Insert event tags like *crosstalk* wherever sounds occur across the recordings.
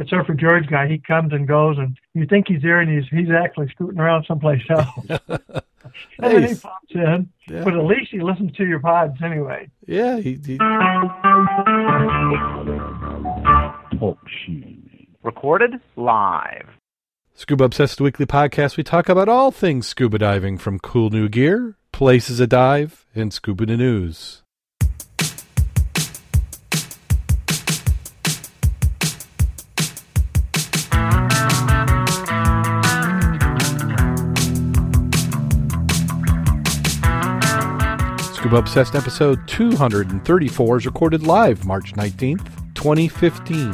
the Surfer George guy, he comes and goes, and you think he's there, and he's he's actually scooting around someplace else. *laughs* and then he pops in, Yeah. but at least he listens to your pods anyway. Yeah, he, he, Recorded live. Scuba Obsessed Weekly Podcast. We talk about all things scuba diving, from cool new gear, places to dive, and scuba news. Scuba Obsessed episode 234 is recorded live March 19th, 2015.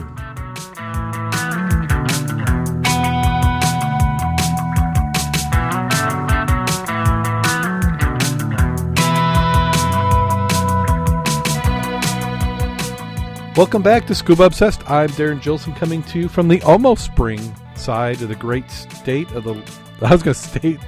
Welcome back to Scuba Obsessed. I'm Darrin Gilson coming to you from the almost spring side of the great state of the *laughs* I was going to state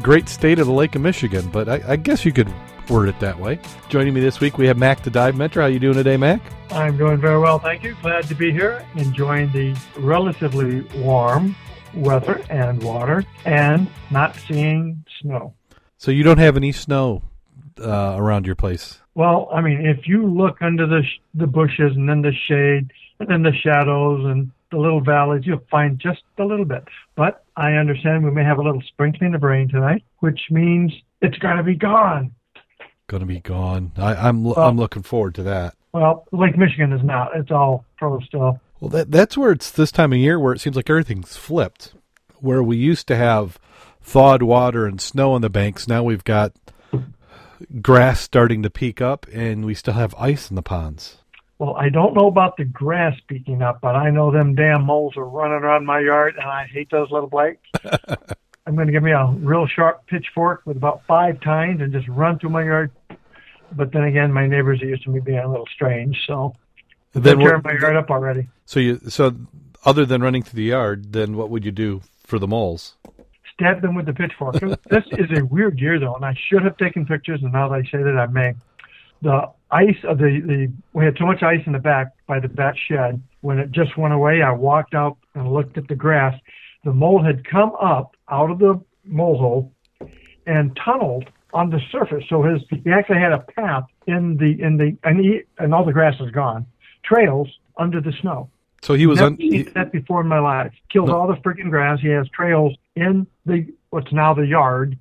great state of the Lake of Michigan, but I, I guess you could word it that way. Joining me this week we have Mack the Dive Mentor. How you doing today, Mack? I'm doing very well, thank you. Glad to be here, enjoying the relatively warm weather and water, and not seeing snow. So you don't have any snow uh, around your place. Well, I mean, if you look under the sh- the bushes and then the shade and then the shadows and the little valleys, you'll find just a little bit. But I understand we may have a little sprinkling of rain tonight, which means it's going to be gone. Going to be gone. I, I'm Well- I'm looking forward to that. Well, Lake Michigan is not. It's all froze still. Well, that that's where it's this time of year where it seems like everything's flipped. Where we used to have thawed water and snow on the banks, now we've got grass starting to peak up, and we still have ice in the ponds. Well, I don't know about the grass peeking up, but I know them damn moles are running around my yard, and I hate those little blakes. *laughs* I'm going to give me a real sharp pitchfork with about five tines and just run through my yard. But then again, my neighbors are used to me being a little strange, so Then they're what- my yard up already. so you so other than running through the yard, then what would you do for the moles? Stab them with the pitchfork. this is a weird year, though, and I should have taken pictures, and now that I say that, I may. The ice of the, the we had so much ice in the back by the bat shed. When it just went away, I walked out and looked at the grass. The mole had come up out of the mole hole and tunneled on the surface. So his he actually had a path in the in the and he and all the grass is gone. Trails under the snow. So he was Never seen he- that before in my life. Killed No. all the freaking grass. He has trails in the what's now the yard,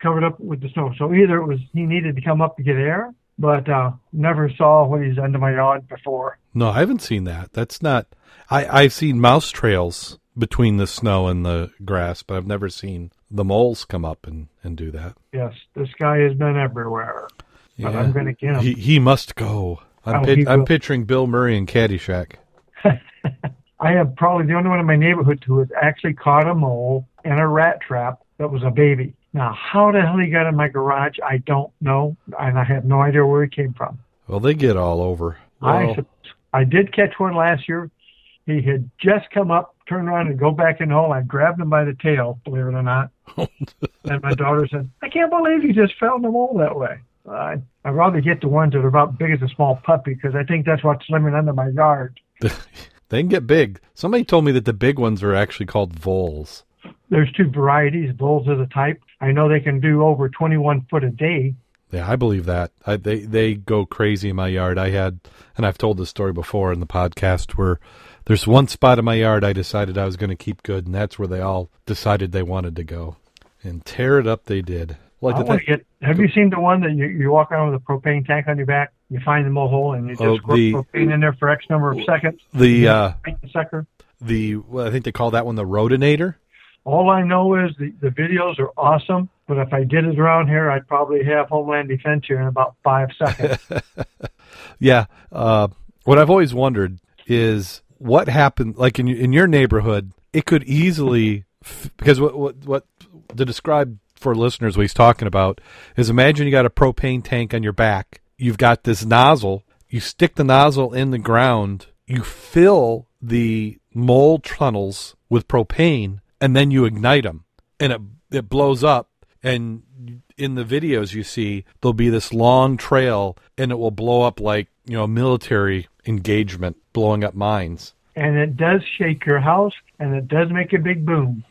covered up with the snow. So either it was he needed to come up to get air, but uh, never saw what he's under my yard before. no, I haven't seen that. That's not. I I've seen mouse trails between the snow and the grass, but I've never seen the moles come up and and do that. Yes, this guy has been everywhere. But I'm going to get him. He he must go. I'm Oh, pit- I'm picturing Bill Murray in Caddyshack. *laughs* I am probably the only one in my neighborhood who has actually caught a mole in a rat trap that was a baby. Now, how the hell he got in my garage, I don't know, and I have no idea where he came from. Well, they get all over. I Well, sup- I did catch one last year. He had just come up, turned around, and go back in the hole. I grabbed him by the tail, believe it or not. *laughs* and my daughter said, "I can't believe you just fell in the hole that way." I I'd rather get the ones that are about big as a small puppy because I think that's what's living under my yard. *laughs* they can get big. Somebody told me that the big ones are actually called voles. There's two varieties. Voles are the type. I know they can do over 21 foot a day. Yeah, I believe that. I, they they go crazy in my yard. I had, and I've told this story before in the podcast, where there's one spot in my yard I decided I was going to keep good, and that's where they all decided they wanted to go, and tear it up they did. Like I the want to get. Have you seen the one that you, you walk around with a propane tank on your back? You find the mole hole and you just Oh, the- propane in there for X number of seconds. the uh, the sucker. the well, I think they call that one the Rodinator. All I know is the, the videos are awesome, but if I did it around here, I'd probably have Homeland Defense here in about five seconds. *laughs* Yeah. Uh, what I've always wondered is what happened, like in in your neighborhood, it could easily because what what what to describe for listeners what he's talking about is imagine you got a propane tank on your back, you've got this nozzle, you stick the nozzle in the ground, you fill the mole tunnels with propane, and then you ignite them, and it it blows up and in the videos you see there'll be this long trail and it will blow up like you know military engagement blowing up mines and it does shake your house, and it does make a big boom.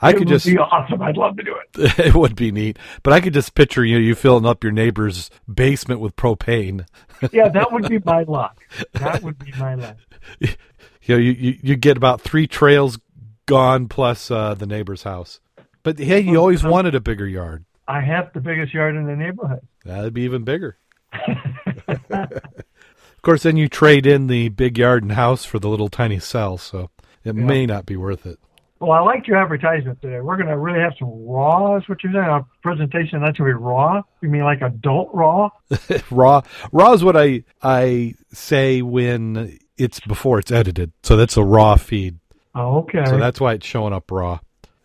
I it could would just be awesome. I'd love to do it. *laughs* it would be neat, but I could just picture you you filling up your neighbor's basement with propane. *laughs* Yeah, that would be my luck. That would be my luck. *laughs* you know, you, you you get about three trails gone plus uh, the neighbor's house. But hey, you always wanted a bigger yard. I have the biggest yard in the neighborhood. That'd be even bigger. of course, then you trade in the big yard and house for the little tiny cell, so it may not be worth it. Well, I liked your advertisement today. We're going to really have some raw, is what you're saying? Our presentation, that's going to be raw? You mean like adult raw? *laughs* raw, raw is what I I say when it's before it's edited. So that's a raw feed. Oh, okay. So that's why it's showing up raw.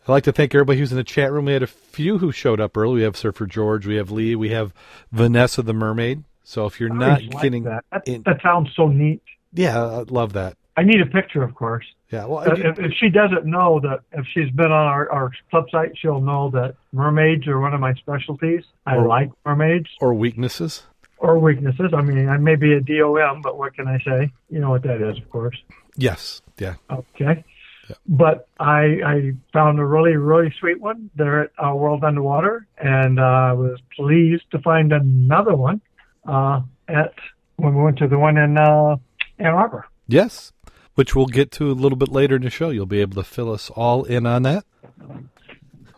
I'd like to thank everybody who's in the chat room. We had a few who showed up early. We have Surfer George, we have Lee, we have Vanessa the Mermaid. So if you're I not getting that. That, in- that sounds so neat. yeah, I love that. I need a picture, of course. Yeah, well, Uh, if, if she doesn't know that, if she's been on our, our club site, she'll know that mermaids are one of my specialties. I Or- like mermaids or weaknesses. or weaknesses. I mean, I may be a DOM, but what can I say? You know what that is, of course. Yes, yeah. Okay. But I, I found a really, really sweet one there at uh, World Underwater, and uh, I was pleased to find another one uh, at when we went to the one in uh, Ann Arbor. Yes, which we'll get to a little bit later in the show. You'll be able to fill us all in on that.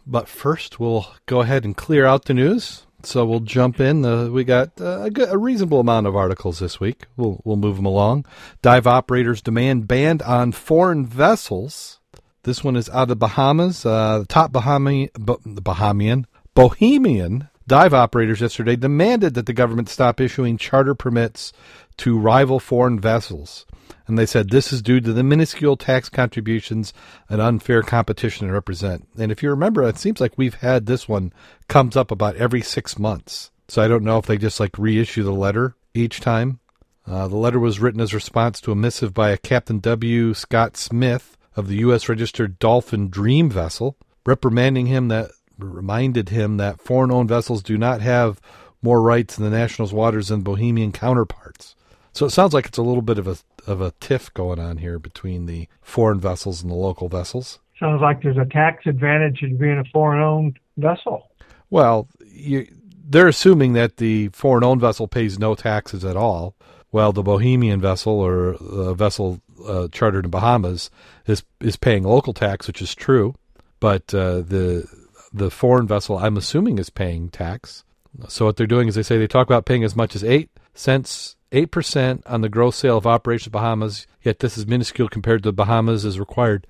But first, we'll go ahead and clear out the news. So we'll jump in. Uh, we got uh, a, a reasonable amount of articles this week. We'll we'll move them along. Dive operators demand banned on foreign vessels. This one is out of the Bahamas. Uh, the top Bahamian, the Bahamian, Bohemian dive operators yesterday demanded that the government stop issuing charter permits to rival foreign vessels. And they said this is due to the minuscule tax contributions and unfair competition represent. And if you remember, it seems like we've had this one comes up about every six months. So I don't know if they just like reissue the letter each time. Uh, the letter was written as response to a missive by a Captain W. Scott Smith of the U.S. registered Dolphin Dream vessel, reprimanding him that reminded him that foreign-owned vessels do not have more rights in the national's waters than Bohemian counterparts. So it sounds like it's a little bit of a of a tiff going on here between the foreign vessels and the local vessels. Sounds like there's a tax advantage in being a foreign-owned vessel. Well, you, they're assuming that the foreign-owned vessel pays no taxes at all, while the Bohemian vessel or a vessel uh, chartered in Bahamas is is paying local tax, which is true. But uh, the the foreign vessel, I'm assuming, is paying tax. So what they're doing is they say they talk about paying as much as eight cents, eight percent on the gross sale of operations Bahamas. Yet this is minuscule compared to the Bahamas is required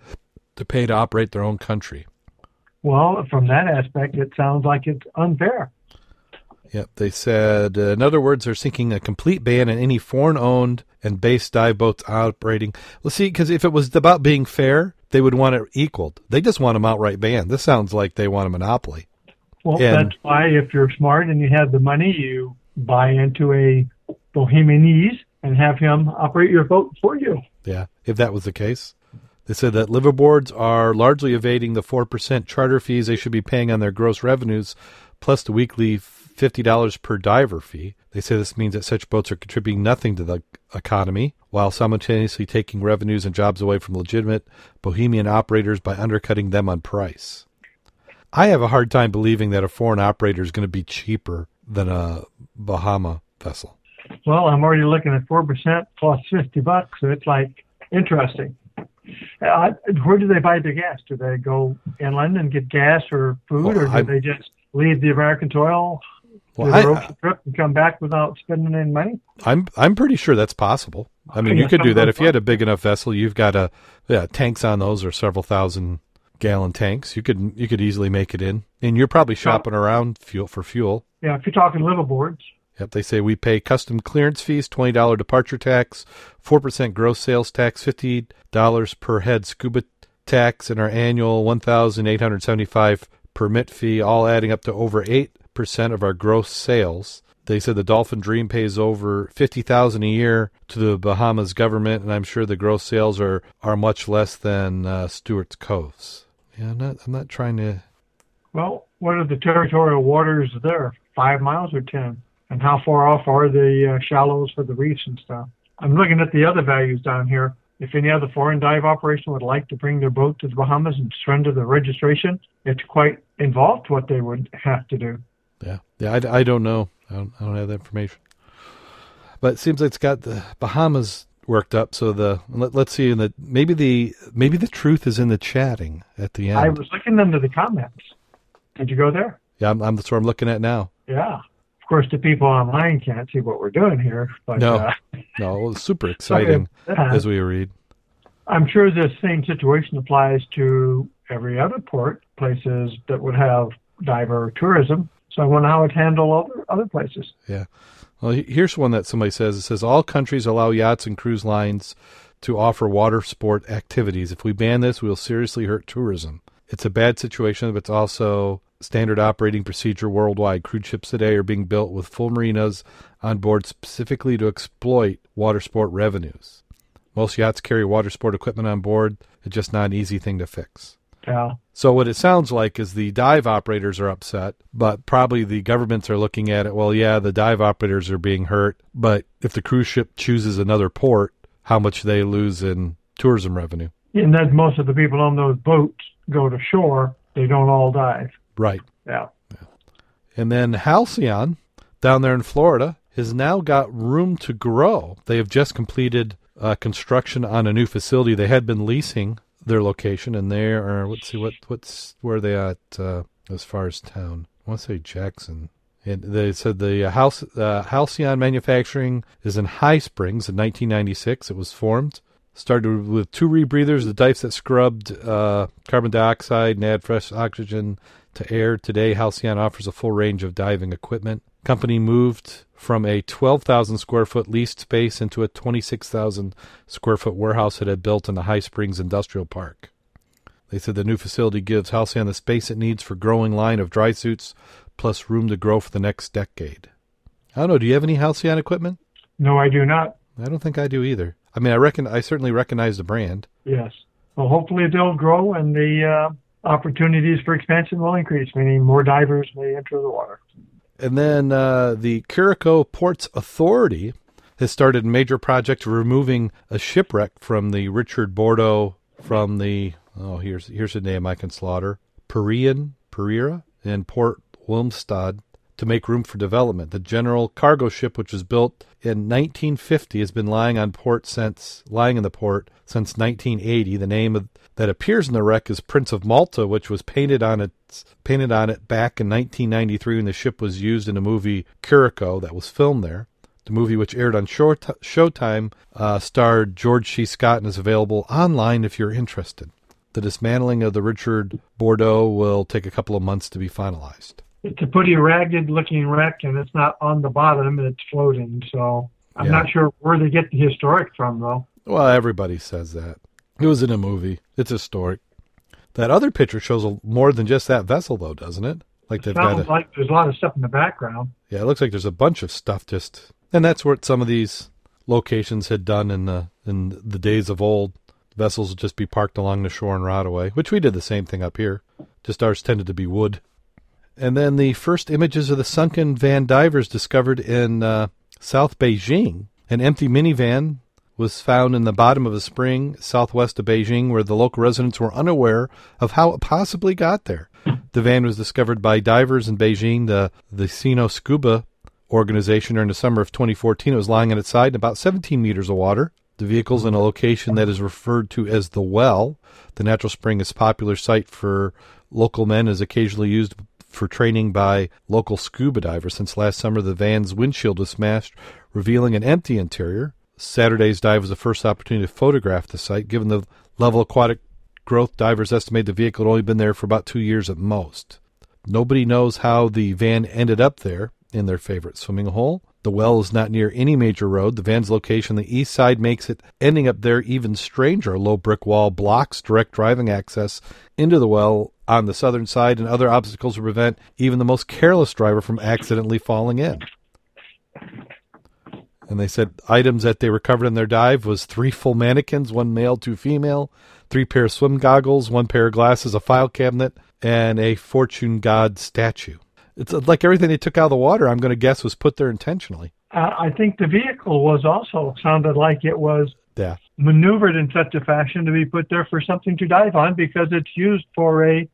to pay to operate their own country. Well, from that aspect, it sounds like it's unfair. Yep, they said, uh, in other words, they're seeking a complete ban on any foreign owned and based dive boats operating. Let's see, because if it was about being fair, they would want it equaled. They just want them outright banned. This sounds like they want a monopoly. Well, And- that's why if you're smart and you have the money, you buy into a Bohemianese and have him operate your boat for you. Yeah, if that was the case. They said that liveaboards are largely evading the 4% charter fees they should be paying on their gross revenues, plus the weekly $50 per diver fee. They say this means that such boats are contributing nothing to the economy, while simultaneously taking revenues and jobs away from legitimate Bohemian operators by undercutting them on price. I have a hard time believing that a foreign operator is going to be cheaper than a Bahama vessel. Well, I'm already looking at four percent plus fifty bucks, so it's like interesting. Uh, where do they buy the gas? Do they go inland and get gas or food, Well, or do I- they just leave the American soil, Well, do I- the rope trip, and come back without spending any money? I'm I'm pretty sure that's possible. I mean, you could do that if you had a big enough vessel. You've got a yeah, tanks on those are several thousand gallon tanks. You could you could easily make it in, and you're probably shopping around fuel for fuel. Yeah, if you're talking liveaboards. Yep, they say we pay custom clearance fees, twenty dollar departure tax, four percent gross sales tax, fifty dollars per head scuba tax, and our annual one thousand eight hundred seventy five permit fee, all adding up to over eight percent of our gross sales. They said the Dolphin Dream pays over fifty thousand a year to the Bahamas government, and I'm sure the gross sales are are much less than uh, Stuart Cove's. Yeah, I'm not I'm not trying to. Well, what are the territorial waters there? Five miles or ten? And how far off are the uh, shallows for the reefs and stuff? I'm looking at the other values down here. if any other foreign dive operation would like to bring their boat to the Bahamas and surrender the registration, it's quite involved what they would have to do. Yeah, yeah. I, I don't know. I don't, I don't have that information. But it seems like it's got the Bahamas worked up. So the let, us see. In the maybe the maybe the truth is in the chatting at the end. I was looking into the comments. Did you go there? Yeah, I'm, I'm that's what I'm looking at now. Yeah. Of course, the people online can't see what we're doing here. But, no, uh, no, it was super *laughs* exciting as we read. I'm sure the same situation applies to every other port, places that would have diver tourism. So I wonder how it handle other other places. Yeah. Well, here's one that somebody says. It says all countries allow yachts and cruise lines to offer water sport activities. If we ban this, we will seriously hurt tourism. It's a bad situation, but it's also standard operating procedure worldwide. Cruise ships today are being built with full marinas on board specifically to exploit water sport revenues. Most yachts carry water sport equipment on board. It's just not an easy thing to fix. Yeah. So what it sounds like is the dive operators are upset, but probably the governments are looking at it. Well, yeah, the dive operators are being hurt, but if the cruise ship chooses another port, how much they lose in tourism revenue? And that most of the people on those boats go to shore. They don't all dive. Right. Yeah. yeah. And then Halcyon down there in Florida has now got room to grow. They have just completed uh, construction on a new facility. They had been leasing their location, and they are. Let's see what what's where are they at uh, as far as town. I want to say Jackson. And they said the house uh, Halcyon Manufacturing is in High Springs in 1996. It was formed. Started with two rebreathers, the dives that scrubbed uh, carbon dioxide and add fresh oxygen to air. Today, Halcyon offers a full range of diving equipment. Company moved from a 12,000 square foot leased space into a 26,000 square foot warehouse it had built in the High Springs Industrial Park. They said the new facility gives Halcyon the space it needs for growing line of dry suits, plus room to grow for the next decade. I don't know. Do you have any Halcyon equipment? No, I do not. I don't think I do either. I mean, I reckon I certainly recognize the brand. Yes. Well, hopefully they'll grow and the uh, opportunities for expansion will increase, meaning more divers may enter the water. And then uh, the Curaçao Ports Authority has started a major project removing a shipwreck from the Richard Bordeaux from the oh here's here's a name I can slaughter Pereira Pereira in Port Willemstad to make room for development. The general cargo ship, which was built in 1950, has been lying on port since lying in the port since 1980. The name of, that appears in the wreck is Prince of Malta, which was painted on its painted on it back in 1993 when the ship was used in a movie Curaçao that was filmed there. The movie, which aired on Showtime, uh, starred George C. Scott and is available online if you're interested. The dismantling of the Richard Bordeaux will take a couple of months to be finalized it's a pretty ragged looking wreck and it's not on the bottom it's floating so i'm yeah. not sure where they get the historic from though well everybody says that it was in a movie. It's historic. That other picture shows a, more than just that vessel though doesn't it? Like they've got a, like there's a lot of stuff in the background. Yeah it looks like there's a bunch of stuff just and that's what some of these locations had done in the in the days of old. Vessels would just be parked along the shore and rot away which we did the same thing up here. Just ours tended to be wood. And then the first images of the sunken van divers discovered in uh, South Beijing. An empty minivan was found in the bottom of a spring southwest of Beijing where the local residents were unaware of how it possibly got there. The van was discovered by divers in Beijing, the, the Sino Scuba organization, during the summer of 2014. It was lying on its side in about 17 meters of water. The vehicle is in a location that is referred to as the well. The natural spring is a popular site for local men, is occasionally used for training by local scuba divers. Since last summer, the van's windshield was smashed, revealing an empty interior. Saturday's dive was the first opportunity to photograph the site. Given the level of aquatic growth, divers estimate the vehicle had only been there for about two years at most. Nobody knows how the van ended up there in their favorite swimming hole. The well is not near any major road. The van's location on the east side makes it ending up there even stranger. A low brick wall blocks direct driving access into the well on the southern side, and other obstacles prevent even the most careless driver from accidentally falling in. And they said items that they recovered in their dive was three full mannequins, one male, two female, three pair of swim goggles, one pair of glasses, a file cabinet, and a fortune god statue. It's like everything they took out of the water. I'm going to guess was put there intentionally. Uh, I think the vehicle was also sounded like it was yeah maneuvered in such a fashion to be put there for something to dive on because it's used for a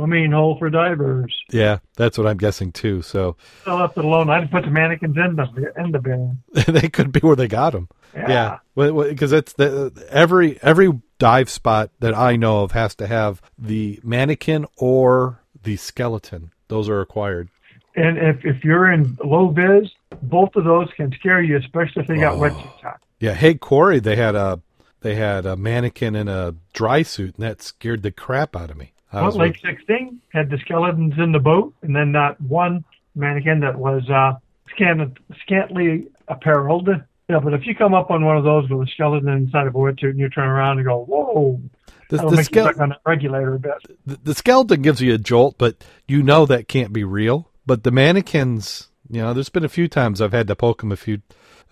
swimming hole for divers. Yeah, that's what I'm guessing too. So I left it alone. I'd put the mannequins in the in the bin. *laughs* they could be where they got them. Yeah. because it's the every every dive spot that I know of has to have the mannequin or the skeleton. Those are required. And if if you're in low vis, both of those can scare you, especially if they got Oh. wetsuits on. Yeah, Hey Corey, they had a they had a mannequin in a dry suit, and that scared the crap out of me. Was Lake 16 had the skeletons in the boat, and then not one mannequin that was uh, scant, scantily appareled. Yeah, but if you come up on one of those with a skeleton inside of a wetsuit and you turn around and go, whoa, the, that'll the, make you skele- suck on that regulator a bit. the, the skeleton gives you a jolt, but you know that can't be real. But the mannequins, you know, there's been a few times I've had to poke them a few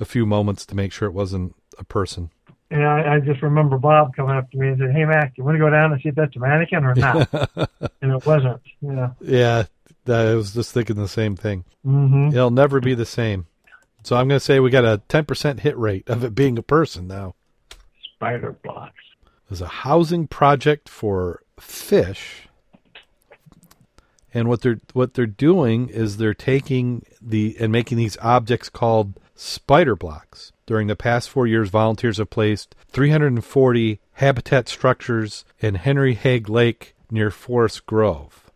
a few moments to make sure it wasn't a person. And I, I just remember Bob coming up to me and said, hey, Mack, you want to go down and see if that's a mannequin or not? *laughs* and it wasn't. Yeah. Yeah, I was just thinking the same thing. hmm It'll never be the same. So I'm going to say we got a 10% hit rate of it being a person now. Spider blocks. There's a housing project for fish. And what they're what they're doing is they're taking the and making these objects called spider blocks. During the past 4 years volunteers have placed 340 habitat structures in Henry Hagg Lake near Forest Grove.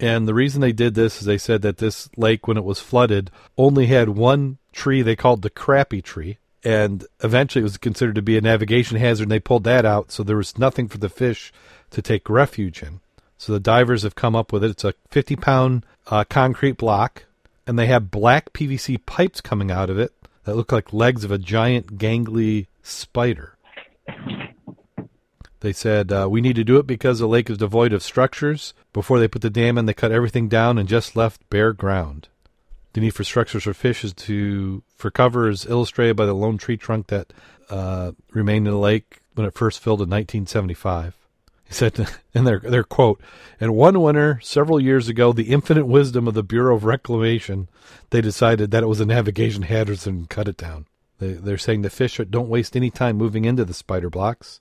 And the reason they did this is they said that this lake, when it was flooded, only had one tree they called the crappy tree. And eventually it was considered to be a navigation hazard, and they pulled that out. So there was nothing for the fish to take refuge in. So the divers have come up with it. It's a 50 pound uh, concrete block, and they have black PVC pipes coming out of it that look like legs of a giant gangly spider. They said, uh, We need to do it because the lake is devoid of structures. Before they put the dam in, they cut everything down and just left bare ground. The need for structures for fish is to for cover is illustrated by the lone tree trunk that uh, remained in the lake when it first filled in 1975. Said *laughs* in their their quote, "In one winter several years ago, the infinite wisdom of the Bureau of Reclamation, they decided that it was a navigation hazard and cut it down. They, they're saying the fish don't waste any time moving into the spider blocks.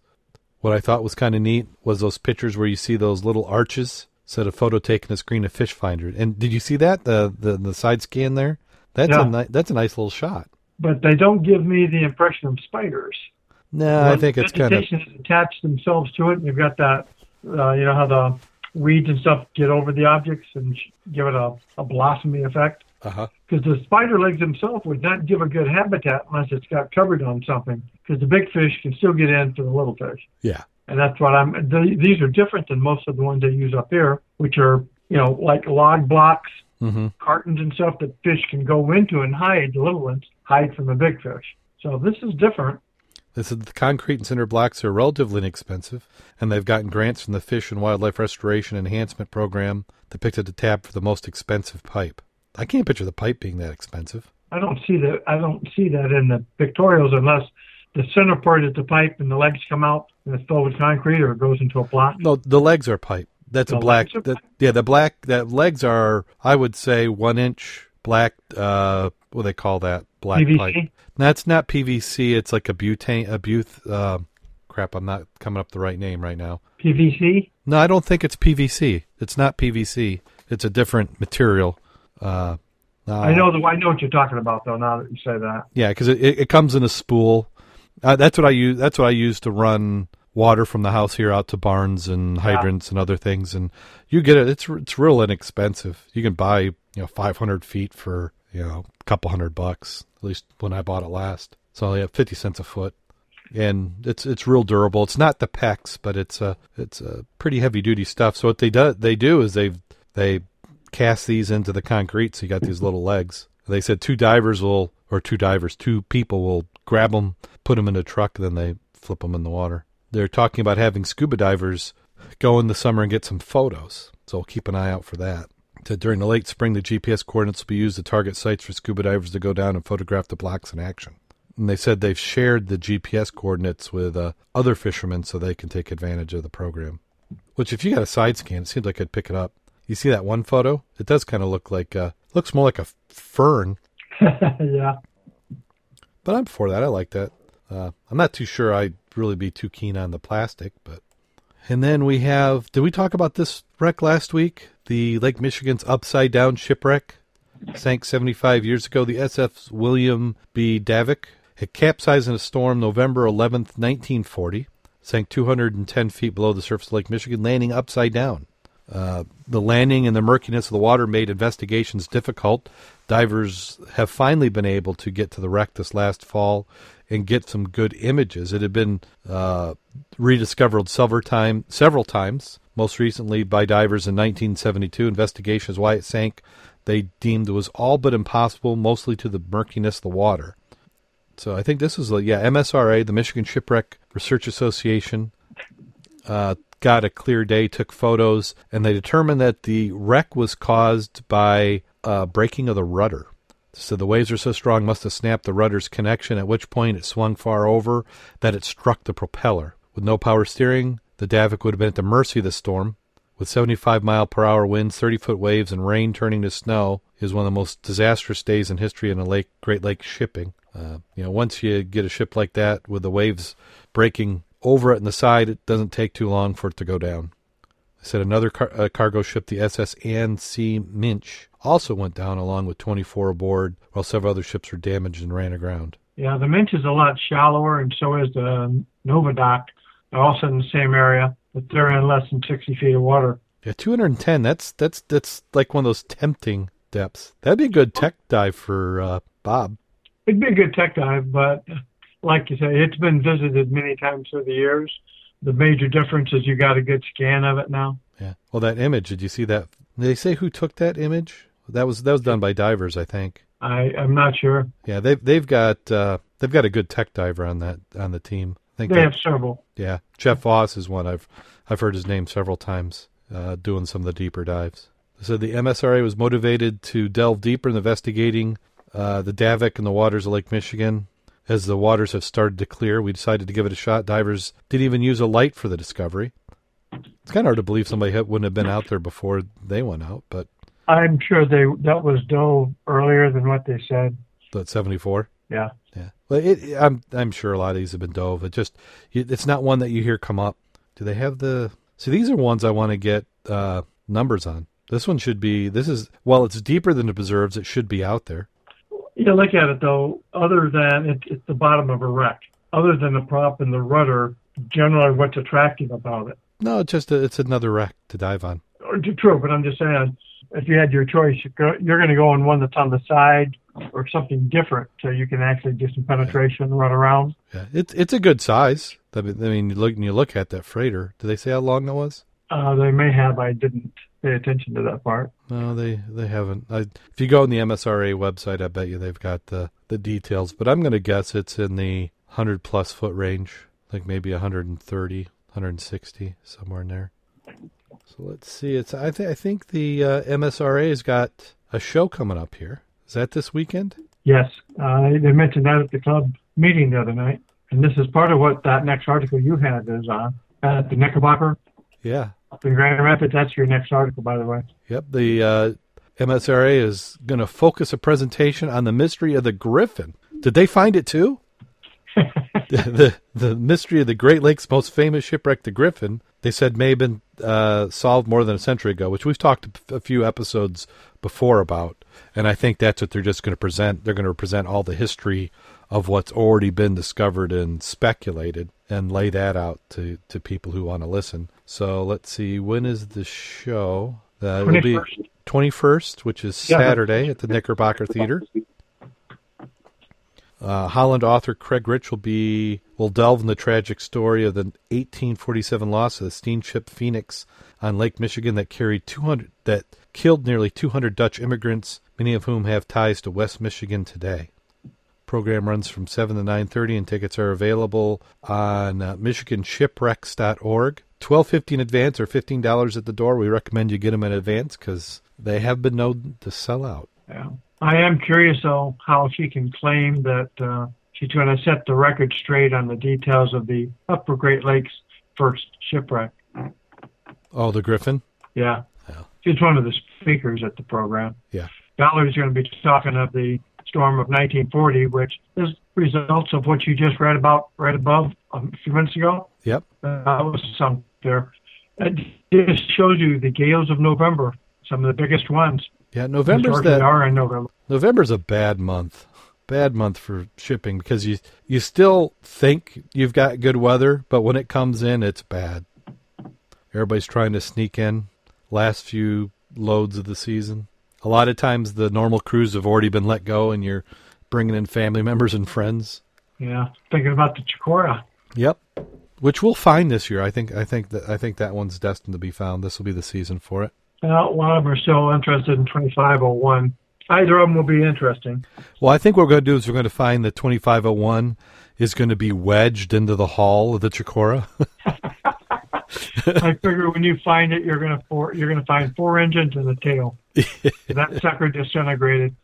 What I thought was kind of neat was those pictures where you see those little arches. Said a photo taken a screen of fish finder. And did you see that the the, the side scan there? That's Yeah. a ni- that's a nice little shot. But they don't give me the impression of spiders. No, I think it's kind of attached themselves to it, and you've got that. Uh, you know how the weeds and stuff get over the objects and give it a, a blossomy effect. Because the spider legs themselves would not give a good habitat unless it's got covered on something. Because the big fish can still get in for the little fish, Yeah, and that's what I'm. The, these are different than most of the ones they use up here, which are you know like log blocks, hmm cartons and stuff that fish can go into and hide. The little ones hide from the big fish. So this is different. This is the concrete and cinder blocks are relatively inexpensive, and they've gotten grants from the Fish and Wildlife Restoration Enhancement Program to pick to the tab for the most expensive pipe. I can't picture the pipe being that expensive. I don't see that. I don't see that in the pictorials unless the center part is the pipe and the legs come out and it's filled with concrete or it goes into a block. No, the legs are pipe. That's a black. That, yeah, the black. That legs are, I would say, one inch black. Uh, what do they call that? Black PVC? pipe. That's not PVC. It's like a butane. A buth. Uh, crap, I'm not coming up the right name right now. PVC. No, I don't think it's PVC. It's not PVC. It's a different material. Uh, I know the. I know what you're talking about though. Now that you say that. Yeah, because it, it, it comes in a spool. Uh, that's what I use. That's what I use to run water from the house here out to barns and hydrants and other things. And you get it. It's it's real inexpensive. You can buy you know 500 feet for you know a couple hundred bucks. At least when I bought it last. So yeah, 50 cents a foot. And it's it's real durable. It's not the PEX, but it's a it's a pretty heavy duty stuff. So what they do they do is they they cast these into the concrete. So you got these little legs. They said two divers will, or two divers, two people will grab them, put them in a truck, then they flip them in the water. They're talking about having scuba divers go in the summer and get some photos. So we'll keep an eye out for that. So during the late spring, the GPS coordinates will be used to target sites for scuba divers to go down and photograph the blocks in action. And they said they've shared the GPS coordinates with uh, other fishermen so they can take advantage of the program. Which, if you got a side scan, it seems like I'd pick it up. You see that one photo? It does kind of look like uh, looks more like a fern, *laughs* yeah. but I'm for that. I like that. Uh, I'm not too sure I'd really be too keen on the plastic, but. And then we have. Did we talk about this wreck last week? The Lake Michigan's upside down shipwreck sank 75 years ago. The SS William B. Davock it capsized in a storm November 11th, 1940. Sank 210 feet below the surface of Lake Michigan, landing upside down. Uh, the landing and the murkiness of the water made investigations difficult. Divers have finally been able to get to the wreck this last fall and get some good images. It had been uh, rediscovered several, time, several times, most recently by divers in 1972. Investigations why it sank they deemed it was all but impossible, mostly to the murkiness of the water. So I think this is, a, yeah, MSRA, the Michigan Shipwreck Research Association, uh, got a clear day, took photos, and they determined that the wreck was caused by uh, breaking of the rudder. So the waves were so strong, must have snapped the rudder's connection, at which point it swung far over that it struck the propeller. With no power steering, the Davock would have been at the mercy of the storm. With 75 mile per hour winds, 30 foot waves, and rain turning to snow, is one of the most disastrous days in history in a lake, Great Lakes shipping. Uh, you know, once you get a ship like that with the waves breaking over it and the side, it doesn't take too long for it to go down. I said another car- uh, cargo ship, the SS Anne C. Minch, also went down along with 24 aboard, while several other ships were damaged and ran aground. Yeah, the Minch is a lot shallower, and so is the Novadoc. They're also in the same area but they're in less than 60 feet of water. Yeah, 210. That's that's that's like one of those tempting depths. That'd be a good tech dive for uh, Bob. It'd be a good tech dive, but like you say, it's been visited many times through the years. The major difference is you got a good scan of it now. Yeah. Well, that image. Did you see that? Did they say who took that image? That was that was done by divers, I think. I I'm not sure. Yeah, they've they've got uh, they've got a good tech diver on that on the team think they have several. Yeah, Jeff Voss is one I've I've heard his name several times uh, doing some of the deeper dives. So the MSRA was motivated to delve deeper in investigating uh, the Davock and the waters of Lake Michigan. As the waters have started to clear, we decided to give it a shot. Divers didn't even use a light for the discovery. It's kind of hard to believe somebody wouldn't have been out there before they went out, but I'm sure they that was dove earlier than what they said. That 74. Yeah. Yeah. Well, it, I'm I'm sure a lot of these have been dove. It just it's not one that you hear come up. Do they have the? See, these are ones I want to get uh, numbers on. This one should be. This is well, it's deeper than the preserves. It should be out there. You look at it though. Other than it, it's the bottom of a wreck. Other than the prop and the rudder, generally, what's attractive about it? No, it's just a, it's another wreck to dive on. True, but I'm just saying, if you had your choice, you're going to go on one that's on the side or something different, so you can actually do some penetration and run around. Yeah, it's it's a good size. I mean, you look you look at that freighter. Did they say how long that was? Uh, they may have. I didn't pay attention to that part. No, they they haven't. I, if you go on the MSRA website, I bet you they've got the the details. But I'm going to guess it's in the hundred plus foot range, like maybe 130, 160, somewhere in there. So let's see. It's I think I think the uh, MSRA has got a show coming up here. Is that this weekend? Yes, uh, they mentioned that at the club meeting the other night, and this is part of what that next article you had is on at the Knickerbocker. Yeah, in Grand Rapids. That's your next article, by the way. Yep, the uh, MSRA is going to focus a presentation on the mystery of the Griffon. Did they find it too? *laughs* the, the, the mystery of the Great Lakes' most famous shipwreck, the Griffon, they said may have been uh, solved more than a century ago, which we've talked a few episodes before about. And I think that's what they're just going to present. They're going to present all the history of what's already been discovered and speculated and lay that out to, to people who want to listen. So let's see, when is the show? Uh, it'll be 21st, which is. Saturday at the Knickerbocker Theater. Uh, Holland author Craig Rich will be will delve in the tragic story of the 1847 loss of the steamship Phoenix on Lake Michigan that carried 200 that killed nearly 200 Dutch immigrants, many of whom have ties to West Michigan today. Program runs from 7 to 9:30 and tickets are available on uh, michiganshipwrecks.org. 12.50 in advance or $15 at the door. We recommend you get them in advance cuz they have been known to sell out. Yeah. I am curious though how she can claim that uh, she's going to set the record straight on the details of the Upper Great Lakes first shipwreck. Oh, the Griffon. Yeah. yeah. She's one of the speakers at the program. Yeah. Valerie's going to be talking of the storm of 1940, which is results of what you just read about right above a few minutes ago. Yep. Uh, I was sunk there. It just shows you the gales of November, some of the biggest ones. Yeah, November's that are in November. November's a bad month. Bad month for shipping because you you still think you've got good weather, but when it comes in, it's bad. Everybody's trying to sneak in last few loads of the season. A lot of times the normal crews have already been let go and you're bringing in family *laughs* members and friends. Yeah, thinking about the Chicora. Yep. Which we'll find this year. I think I think that I think that one's destined to be found. This will be the season for it. Well, a lot of them are still interested in 2501. Either of them will be interesting. Well, I think what we're going to do is we're going to find that 2501 is going to be wedged into the hull of the Chicora. *laughs* *laughs* *laughs* I figure when you find it, you're gonna four, you're gonna find four engines and a tail. *laughs* that sucker disintegrated.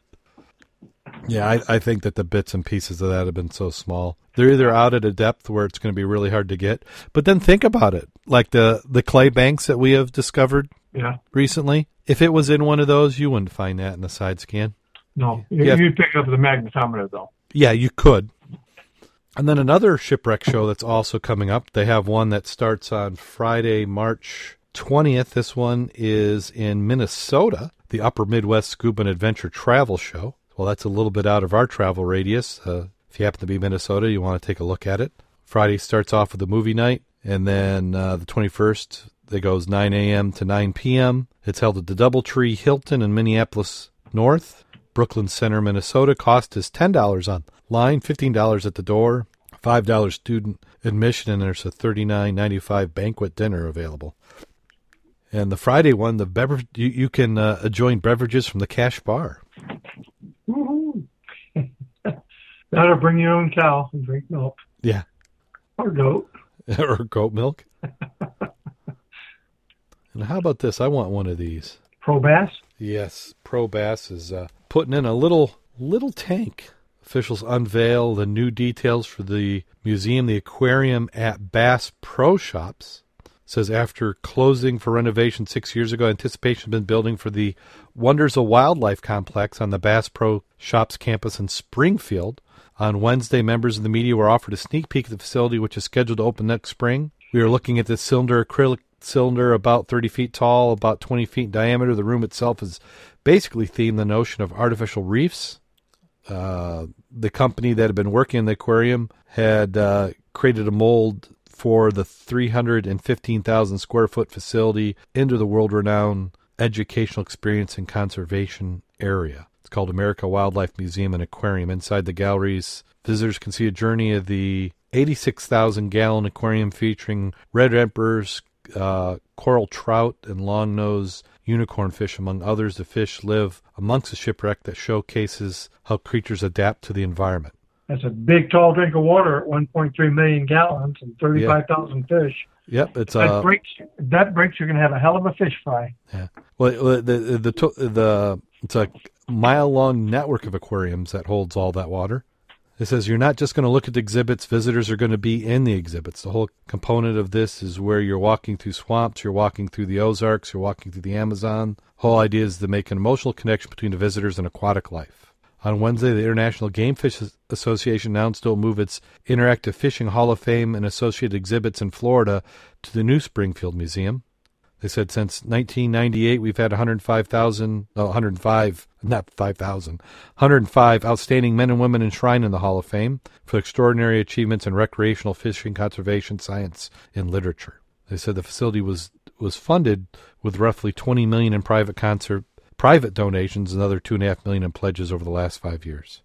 yeah, I, I think that the bits and pieces of that have been so small. They're either out at a depth where it's going to be really hard to get, but then think about it, like the the clay banks that we have discovered Yeah. recently. If it was in one of those, you wouldn't find that in the side scan. No, you, Yeah. you'd pick up the magnetometer though. Yeah, you could. And then another shipwreck show that's also coming up. They have one that starts on Friday, March 20th. This one is in Minnesota, the Upper Midwest Scuba and Adventure Travel Show. Well, that's a little bit out of our travel radius. Uh, if you happen to be Minnesota, you want to take a look at it. Friday starts off with a movie night, and then uh, the 21st, it goes 9 a.m. to 9 p.m. It's held at the Doubletree Hilton in Minneapolis North. Brooklyn Center, Minnesota. Cost is ten dollars online, fifteen dollars at the door, five dollars student admission, and there's a thirty nine ninety five banquet dinner available. And the Friday one, the beverage you, you can uh, join beverages from the Cash Bar. Woohoo! *laughs* That'll bring your own cow and drink milk Yeah, or goat. *laughs* or goat milk. *laughs* and how about this? I want one of these. Pro bass. Yes, Pro Bass is uh, putting in a little little tank. Officials unveil the new details for the museum, the aquarium at Bass Pro Shops. Says after closing for renovation six years ago, anticipation has been building for the Wonders of Wildlife complex on the Bass Pro Shops campus in Springfield. On Wednesday, members of the media were offered a sneak peek at the facility, which is scheduled to open next spring. We are looking at the cylinder, acrylic cylinder, about 30 feet tall, about 20 feet in diameter. The room itself is basically themed the notion of artificial reefs. Uh, the company that had been working in the aquarium had uh, created a mold for the 315,000 square foot facility into the world renowned educational experience and conservation area. It's called America Wildlife Museum and Aquarium. Inside the galleries, visitors can see a journey of the 86,000 gallon aquarium featuring red emperors, uh, coral trout, and long nosed unicorn fish, among others. The fish live amongst a shipwreck that showcases how creatures adapt to the environment. That's a big, tall drink of water at 1.3 million gallons and 35,000 fish. Yep, it's That uh, breaks. That breaks. You're going to have a hell of a fish fry. Yeah. Well, the the the, the it's a mile long network of aquariums that holds all that water. It says you're not just going to look at the exhibits; visitors are going to be in the exhibits. The whole component of this is where you're walking through swamps, you're walking through the Ozarks, you're walking through the Amazon. whole idea is to make an emotional connection between the visitors and aquatic life. On Wednesday, the International Game Fish Association announced it will move its Interactive Fishing Hall of Fame and associated exhibits in Florida to the new Springfield Museum. They said since 1998, we've had 105,000, no, 105, not 5,000, 105 outstanding men and women enshrined in the Hall of Fame for extraordinary achievements in recreational fishing, conservation, science, and literature. They said the facility was was funded with roughly 20 million in private concert, private donations, and another two and a half million in pledges over the last five years.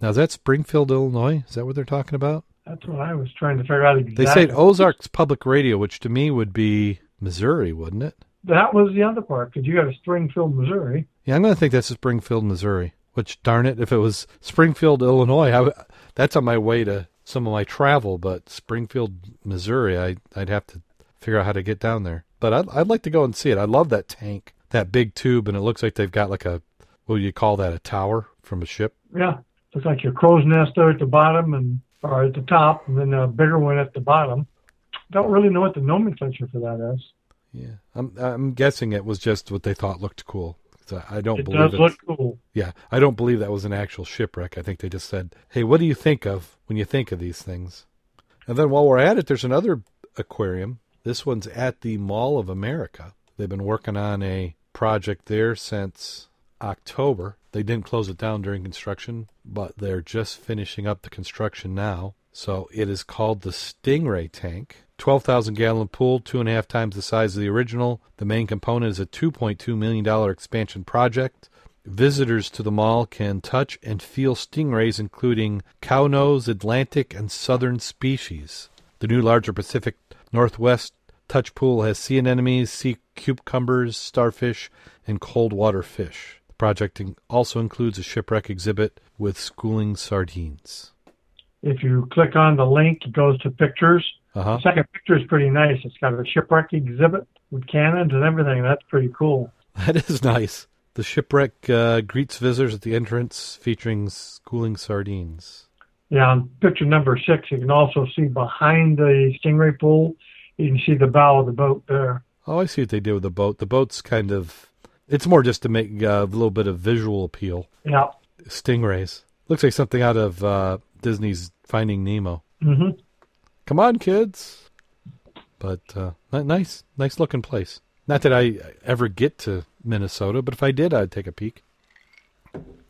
Now is that Springfield, Illinois? Is that what they're talking about? That's what I was trying to figure out exactly. They say Ozarks Public Radio, which to me would be Missouri, wouldn't it? that was the other part because you got a Springfield, Missouri. Yeah, I'm going to think that's Springfield, Missouri. Which, darn it, if it was Springfield, Illinois, I, w- that's on my way to some of my travel. But Springfield, Missouri, I, I'd have to figure out how to get down there. But I'd, I'd like to go and see it. I love that tank, that big tube, and it looks like they've got like a, what do you call that, a tower from a ship? Yeah, looks like your crow's nest there at the bottom and or at the top, and then a bigger one at the bottom. Don't really know what the nomenclature for that is. Yeah, I'm I'm guessing it was just what they thought looked cool. 'Cause I don't It believe does it. look cool. Yeah, I don't believe that was an actual shipwreck. I think they just said, "Hey, what do you think of when you think of these things?" And then while we're at it, there's another aquarium. This one's at the Mall of America. They've been working on a project there since October. They didn't close it down during construction, but they're just finishing up the construction now. So it is called the Stingray Tank. 12,000 gallon pool, two and a half times the size of the original. The main component is a $2.2 million expansion project. Visitors to the mall can touch and feel stingrays, including cow nose, Atlantic, and southern species. The new larger Pacific Northwest touch pool has sea anemones, sea cucumbers, starfish, and cold water fish. The project also includes a shipwreck exhibit with schooling sardines. If you click on the link, it goes to pictures. Uh-huh. Second picture is pretty nice. It's got a shipwreck exhibit with cannons and everything. That's pretty cool. *laughs* That is nice. The shipwreck uh, greets visitors at the entrance, featuring schooling sardines. Yeah, on picture number six, you can also see behind the stingray pool, you can see the bow of the boat there. Oh, I see what they did with the boat. The boat's kind of, it's more just to make uh, a little bit of visual appeal. Yeah. Stingrays. Looks like something out of uh, Disney's Finding Nemo. Mm-hmm. Come on, kids. But uh, nice, nice looking place. Not that I ever get to Minnesota, but if I did, I'd take a peek.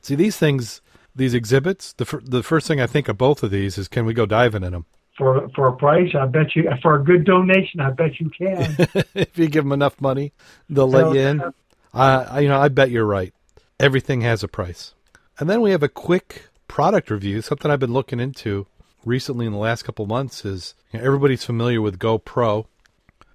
See these things, these exhibits. The fir- the first thing I think of both of these is, can we go diving in them? For for a price, I bet you. For a good donation, I bet you can. *laughs* if you give them enough money, they'll let you in. I, you know, I bet you're right. Everything has a price. And then we have a quick product review. Something I've been looking into recently in the last couple months is you know, everybody's familiar with GoPro,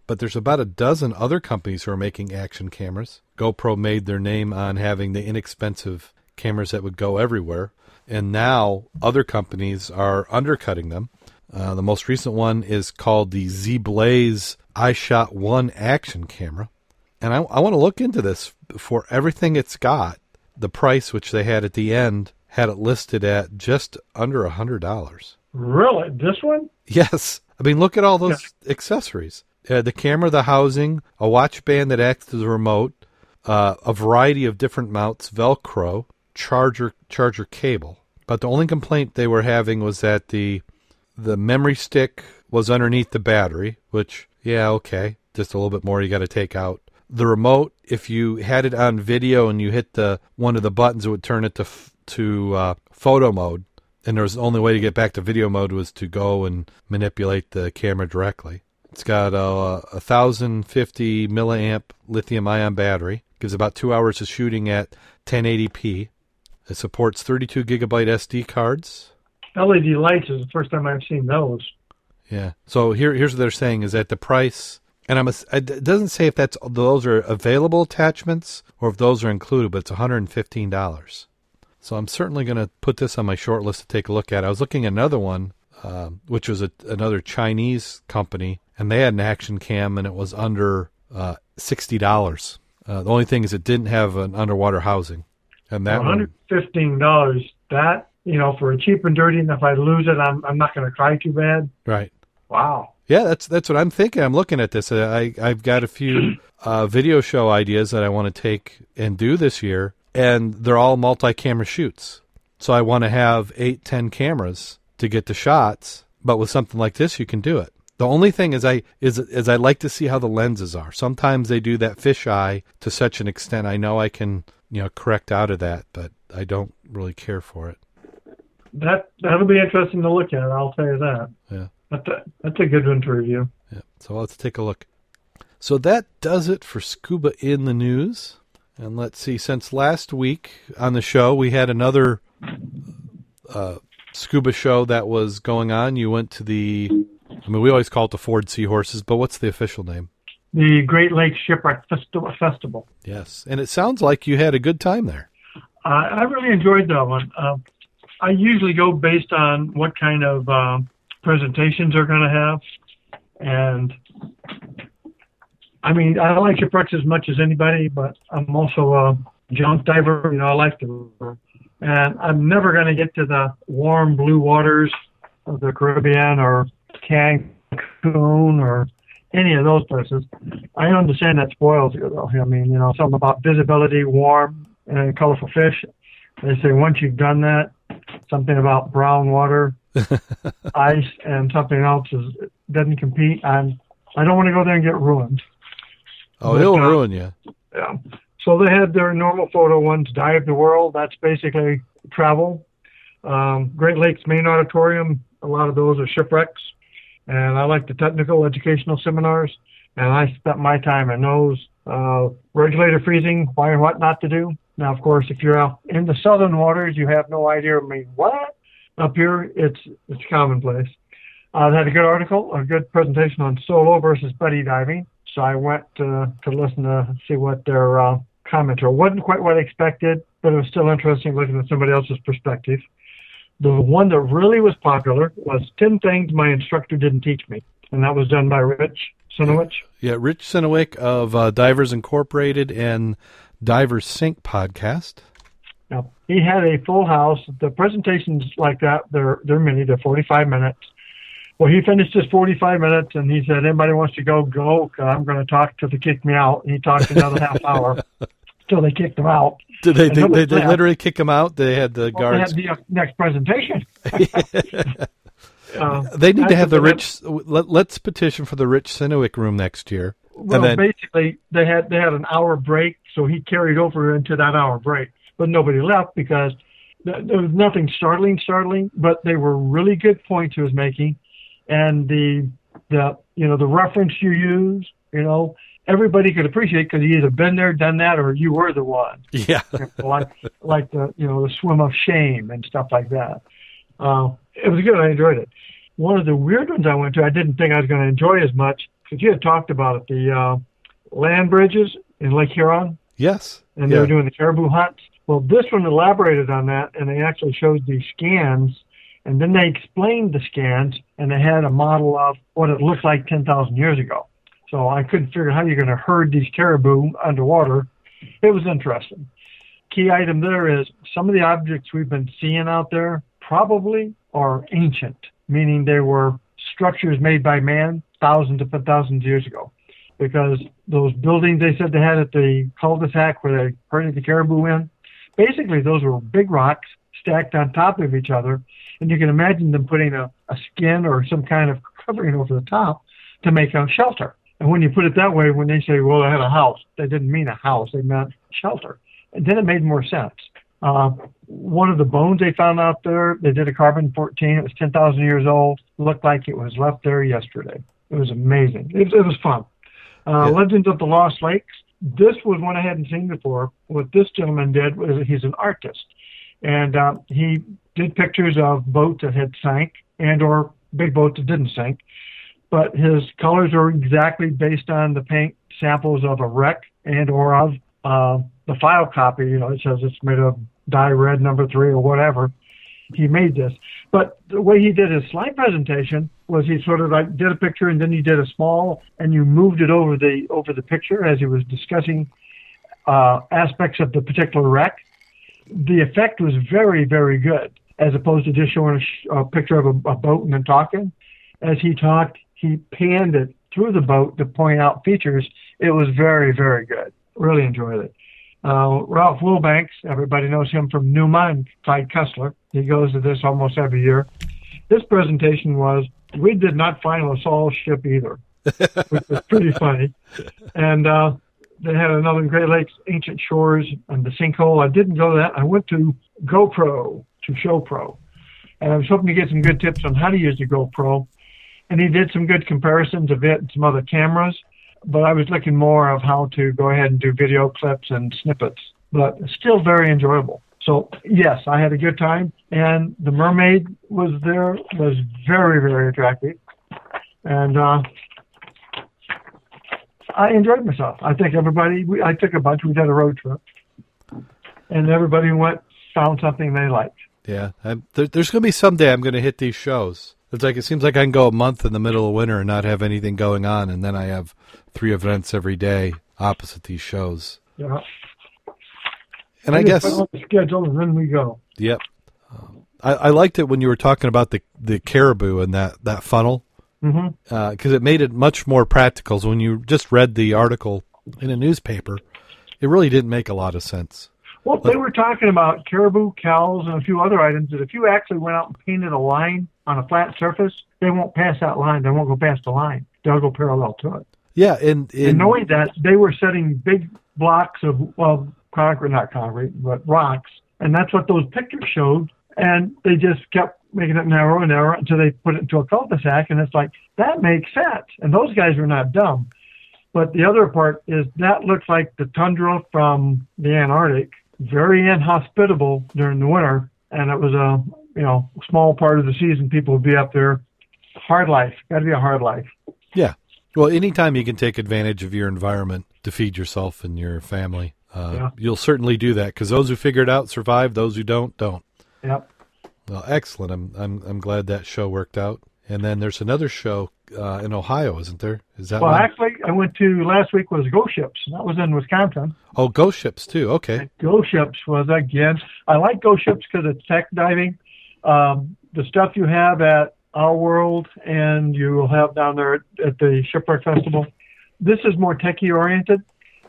but there's about a dozen other companies who are making action cameras. GoPro made their name on having the inexpensive cameras that would go everywhere, and now other companies are undercutting them. Uh, the most recent one is called the Z Blaze iShot 1 action camera. And I, I want to look into this for everything it's got. The price, which they had at the end, had it listed at just under a hundred dollars. Really, this one? Yes. I mean, look at all those yeah. accessories: uh, the camera, the housing, a watch band that acts as a remote, uh, a variety of different mounts, Velcro, charger, charger cable. But the only complaint they were having was that the the memory stick was underneath the battery, which yeah, okay, just a little bit more you got to take out. The remote, if you had it on video and you hit the one of the buttons, it would turn it to to uh, photo mode, and there was the only way to get back to video mode was to go and manipulate the camera directly. It's got a, a 1050 milliamp lithium ion battery, gives about two hours of shooting at 1080p. It supports 32 gigabyte SD cards. LED lights is the first time I've seen those. Yeah. So here, here's what they're saying is that the price, and I'm, a, it doesn't say if that's those are available attachments or if those are included, but it's 115 dollars. So I'm certainly going to put this on my short list to take a look at. I was looking at another one, uh, which was a, another Chinese company, and they had an action cam, and it was under uh, sixty dollars. Uh, the only thing is, it didn't have an underwater housing, and that one hundred fifteen dollars. That you know, for a cheap and dirty, and if I lose it, I'm I'm not going to cry too bad. Right. Wow. Yeah, that's that's what I'm thinking. I'm looking at this. I I've got a few uh, video show ideas that I want to take and do this year and they're all multi-camera shoots. So I want to have eight, ten cameras to get the shots. But with something like this, you can do it. The only thing is I is is I like to see how the lenses are. Sometimes they do that fisheye to such an extent. I know I can you know correct out of that, but I don't really care for it. That that'll be interesting to look at. I'll tell you that. Yeah, that's a, that's a good one to review. Yeah, so let's take a look. So that does it for Scuba in the news. And let's see, since last week on the show, we had another uh, scuba show that was going on. You went to the, I mean, we always call it the Ford Seahorses, but what's the official name? The Great Lakes Shipwreck Festival. Yes, and it sounds like you had a good time there. Uh, I really enjoyed that one. Uh, I usually go based on what kind of uh, presentations they're going to have, and I mean, I like shipwrecks as much as anybody, but I'm also a junk diver. You know, I like to, and I'm never going to get to the warm blue waters of the Caribbean or Cancun or any of those places. I understand that spoils you, though. I mean, you know, something about visibility, warm, and colorful fish. They say once you've done that, something about brown water, *laughs* ice and something else is doesn't compete. I'm I don't want to go there and get ruined. Oh, it'll uh, ruin you. Yeah. So they had their normal photo ones, Dive the World. That's basically travel. Um, Great Lakes Main Auditorium. A lot of those are shipwrecks. And I like the technical educational seminars. And I spent my time in those. Uh, regulator freezing, why and what not to do. Now, of course, if you're out in the southern waters, you have no idea. I mean, what? Up here, it's it's commonplace. Uh, they had a good article, a good presentation on solo versus buddy diving. So I went uh, to listen to see what their uh, comments were. wasn't quite what I expected, but it was still interesting looking at somebody else's perspective. The one that really was popular was 10 Things My Instructor Didn't Teach Me, and that was done by Rich Synowiec. Yeah, Rich Synowiec of uh, Divers Incorporated and Divers Sync podcast. Now, he had a full house. The presentations like that, they're, they're many, they're 45 minutes. Well, he finished his 45 minutes and he said, anybody wants to go, go, 'cause I'm going to talk till they kick me out. And he talked another half hour *laughs* till they kicked him out. Did they? They, they, they literally kick him out. They had the Well, they guards. had the uh, next presentation. *laughs* *laughs* Uh, They need to have the Rich. Let, let's petition for the Rich Synowiec room next year. Well, then, basically, they had they had an hour break, so he carried over into that hour break. But nobody left because there was nothing startling, startling. But they were really good points he was making, and the the you know the reference you use, you know, everybody could appreciate because you either been there, done that, or you were the one. *laughs* yeah, like like the you know the swim of shame and stuff like that. Uh, it was good. I enjoyed it. One of the weird ones I went to, I didn't think I was going to enjoy as much because you had talked about it. The uh, land bridges in Lake Huron, yes, and they yeah. were doing the caribou hunts. Well, this one elaborated on that, and they actually showed the scans, and then they explained the scans, and they had a model of what it looked like 10,000 years ago. So I couldn't figure how you're going to herd these caribou underwater. It was interesting. Key item there is some of the objects we've been seeing out there probably are ancient, meaning they were structures made by man thousands upon thousands of years ago because those buildings they said they had at the cul-de-sac where they herded the caribou in, basically those were big rocks stacked on top of each other, and you can imagine them putting a, a skin or some kind of covering over the top to make a shelter. And when you put it that way, when they say, well, I had a house, they didn't mean a house, they meant shelter. And then it made more sense. Uh, one of the bones they found out there, they did a carbon 14. It was 10,000 years old. Looked like it was left there yesterday. It was amazing. It, it was fun. Uh, Yeah. Legends of the Lost Lakes. This was one I hadn't seen before. What this gentleman did was he's an artist, and uh, he did pictures of boats that had sank and or big boats that didn't sink. But his colors are exactly based on the paint samples of a wreck and or of uh, the file copy. You know, it says it's made of dye red number three or whatever. He made this, but the way he did his slide presentation was he sort of like did a picture and then he did a small and you moved it over the over the picture as he was discussing uh, aspects of the particular wreck. The effect was very very good as opposed to just showing a, sh- a picture of a, a boat and then talking. As he talked, he panned it through the boat to point out features. It was very very good. Really enjoyed it. Uh, Ralph Wilbanks, everybody knows him from NUMA and Clive Cussler. He goes to this almost every year. This presentation was, we did not find a Saul ship either, *laughs* which was pretty funny. And uh, they had another Great Lakes Ancient Shores and the sinkhole. I didn't go to that. I went to GoPro, to ShowPro. And I was hoping to get some good tips on how to use the GoPro. And he did some good comparisons of it and some other cameras but I was looking more of how to go ahead and do video clips and snippets, but still very enjoyable. So yes, I had a good time, and the mermaid was there, was very very attractive, and uh, I enjoyed myself. I think everybody, we, I took a bunch. We did a road trip, and everybody went found something they liked. Yeah. I'm, there, there's going to be someday I'm going to hit these shows. It's like it seems like I can go a month in the middle of winter and not have anything going on, and then I have three events every day opposite these shows. Yeah. And I We guess just put on the schedule, and then we go. Yep. Um, I, I liked it when you were talking about the, the caribou and that, that funnel because it made it much more practical. So when you just read the article in a newspaper, it really didn't make a lot of sense. Well, they were talking about caribou, cows, and a few other items that if you actually went out and painted a line on a flat surface, they won't pass that line. They won't go past the line. They'll go parallel to it. Yeah, and, And knowing that, they were setting big blocks of, of concrete, not concrete, but rocks, and that's what those pictures showed. And they just kept making it narrow and narrow until they put it into a cul-de-sac, and it's like that makes sense. And those guys were not dumb. But the other part is that looks like the tundra from the Antarctic, very inhospitable during the winter, and it was a you know small part of the season. People would be up there. Hard life, got to be a hard life. yeah. Well, anytime you can take advantage of your environment to feed yourself and your family, uh, Yeah. you'll certainly do that because those who figure it out survive. Those who don't, don't. Yep. Well, excellent. I'm I'm I'm glad that show worked out. And then there's another show uh, in Ohio, isn't there? Is that Well, one? actually, I went to last week was Ghost Ships. That was in Wisconsin. oh, ghost ships too. Okay. Ghost Ships was again. I like Ghost Ships because it's tech diving. Um, the stuff you have at Our World and you will have down there at, at the Shipwreck Festival. This is more techie oriented,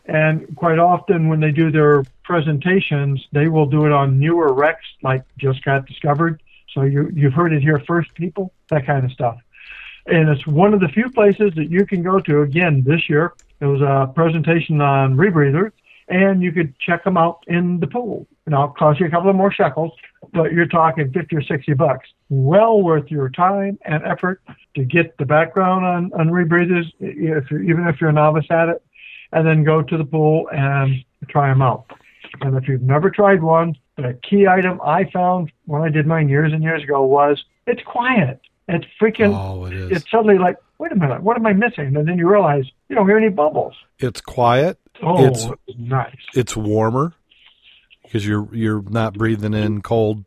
and quite often when they do their presentations, they will do it on newer wrecks like just got discovered. So you you've heard it here first, people. That kind of stuff. And it's one of the few places that you can go to again this year. It was a presentation on rebreathers and you could check them out in the pool. Now, it'll cost you a couple of more shekels, but you're talking 50 or 60 bucks. Well worth your time and effort to get the background on, on rebreathers, if you're, even if you're a novice at it, and then go to the pool and try them out. And if you've never tried one, the key item I found when I did mine years and years ago was it's quiet. It's freaking, Oh, it is. it's suddenly like, wait a minute, what am I missing? And then you realize you don't hear any bubbles. It's quiet. Oh, It's- nice. It's warmer because you're you're not breathing in cold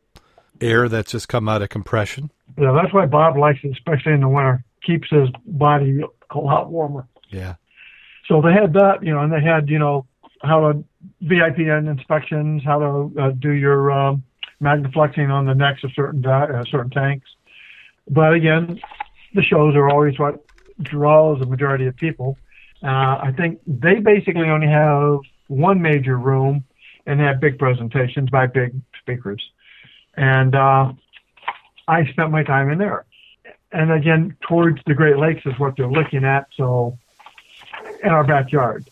air that's just come out of compression. Yeah, that's why Bob likes it, especially in the winter. Keeps his body a lot warmer. Yeah. So they had that, you know, and they had, you know, how to VIPN inspections, how to uh, do your um, magnafluxing on the necks of certain uh, certain tanks. But again, the shows are always what draws the majority of people. Uh, I think they basically only have one major room and have big presentations by big speakers. And uh, I spent my time in there. And again, towards the Great Lakes is what they're looking at. So in our backyard.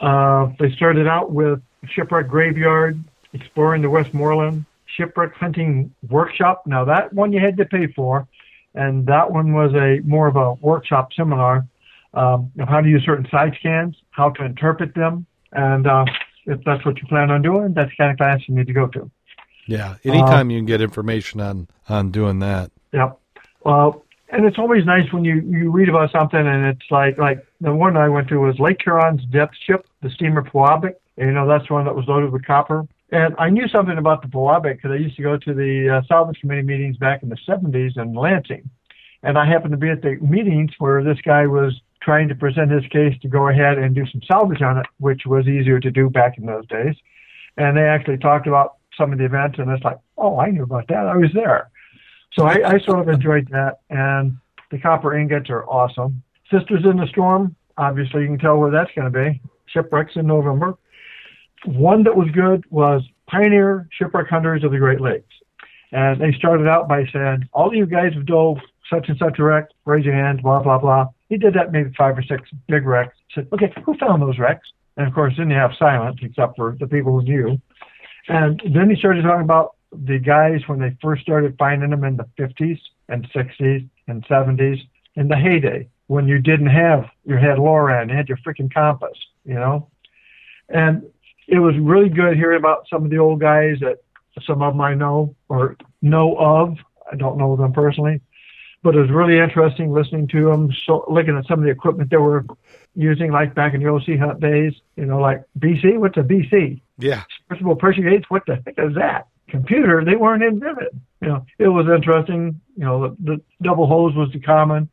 Uh, they started out with Shipwreck Graveyard, exploring the Westmoreland, Shipwreck Hunting Workshop. Now that one you had to pay for, and that one was a more of a workshop seminar um, of how to use certain side scans, how to interpret them, and uh, if that's what you plan on doing, that's the kind of class you need to go to. Yeah. Anytime you can get information on on doing that. Yep. Well, and it's always nice when you, you read about something and it's like like the one I went to was Lake Huron's depth ship, the steamer Pewabic. And, you know, that's the one that was loaded with copper. And I knew something about the Pewabic because I used to go to the uh, salvage committee meetings back in the 70s in Lansing. And I happened to be at the meetings where this guy was trying to present his case to go ahead and do some salvage on it, which was easier to do back in those days. And they actually talked about some of the events, and it's like, oh, I knew about that. I was there. So I, I sort of enjoyed that. And the copper ingots are awesome. Sisters in the Storm, obviously, you can tell where that's going to be. Shipwrecks in November. One that was good was Pioneer Shipwreck Hunters of the Great Lakes. And they started out by saying, all of you guys have dove such and such a wreck, raise your hands, blah, blah, blah. He did that maybe five or six big wrecks. Said, okay, who found those wrecks? And of course, then you have silence, except for the people who knew. And then he started talking about the guys when they first started finding them in the 50s and 60s and 70s in the heyday when you didn't have your head LORAN, you had your freaking compass, you know? And it was really good hearing about some of the old guys that some of them I know or know of. I don't know them personally, but it was really interesting listening to them, so looking at some of the equipment they were using, like back in the OC Hunt days, you know, like BC, what's a BC? Yeah. First of all, pressure gauge, what the heck is that? Computer, they weren't in Vivid. You know, it was interesting. You know, the, the double hose was the common.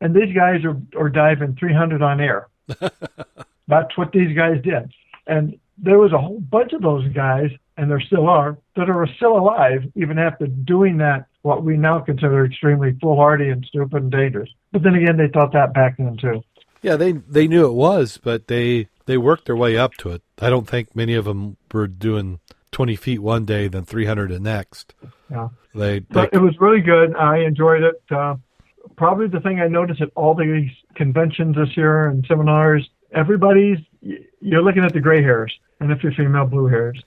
And these guys are, are diving 300 on air. *laughs* That's what these guys did. And there was a whole bunch of those guys, and there still are, that are still alive, even after doing that, what we now consider extremely foolhardy and stupid and dangerous. But then again, they thought that back then, too. Yeah, they they knew it was, but they they worked their way up to it. I don't think many of them were doing twenty feet one day, then three hundred the next. Yeah. They, they But it was really good. I enjoyed it. Uh, probably the thing I noticed at all these conventions this year and seminars, everybody's you're looking at the gray hairs, and if you're female, blue hairs.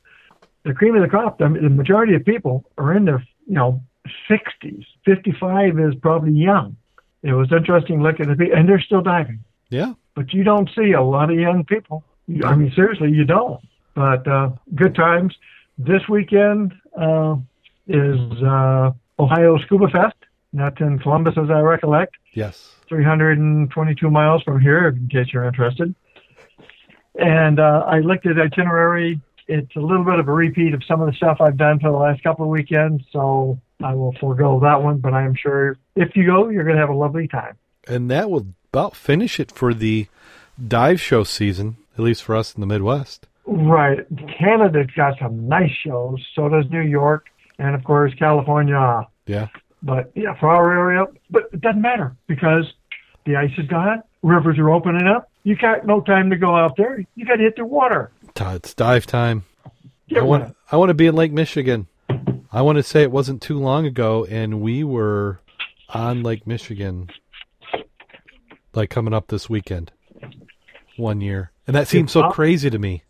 The cream of the crop. I mean, the majority of people are in their you know 60s. 55 is probably young. It was interesting looking at the people and they're still diving, yeah. but you don't see a lot of young people. I mean, seriously, you don't. But uh, good times. This weekend uh, is uh, Ohio Scuba Fest. That's in Columbus, as I recollect. Yes. 322 miles from here, in case you're interested. And uh, I looked at itinerary. It's a little bit of a repeat of some of the stuff I've done for the last couple of weekends, so I will forego that one. But I am sure if you go, you're going to have a lovely time. And that will about finish it for the dive show season, at least for us in the Midwest. Right. Canada's got some nice shows. So does New York, and of course California. Yeah. But yeah, for our area, but it doesn't matter because the ice is gone. Rivers are opening up. You got no time to go out there. You got to hit the water. Todd, It's dive time. Get I want one. I want to be in Lake Michigan. I want to say it wasn't too long ago, and we were on Lake Michigan, like coming up this weekend, one year, and that seems so crazy to me.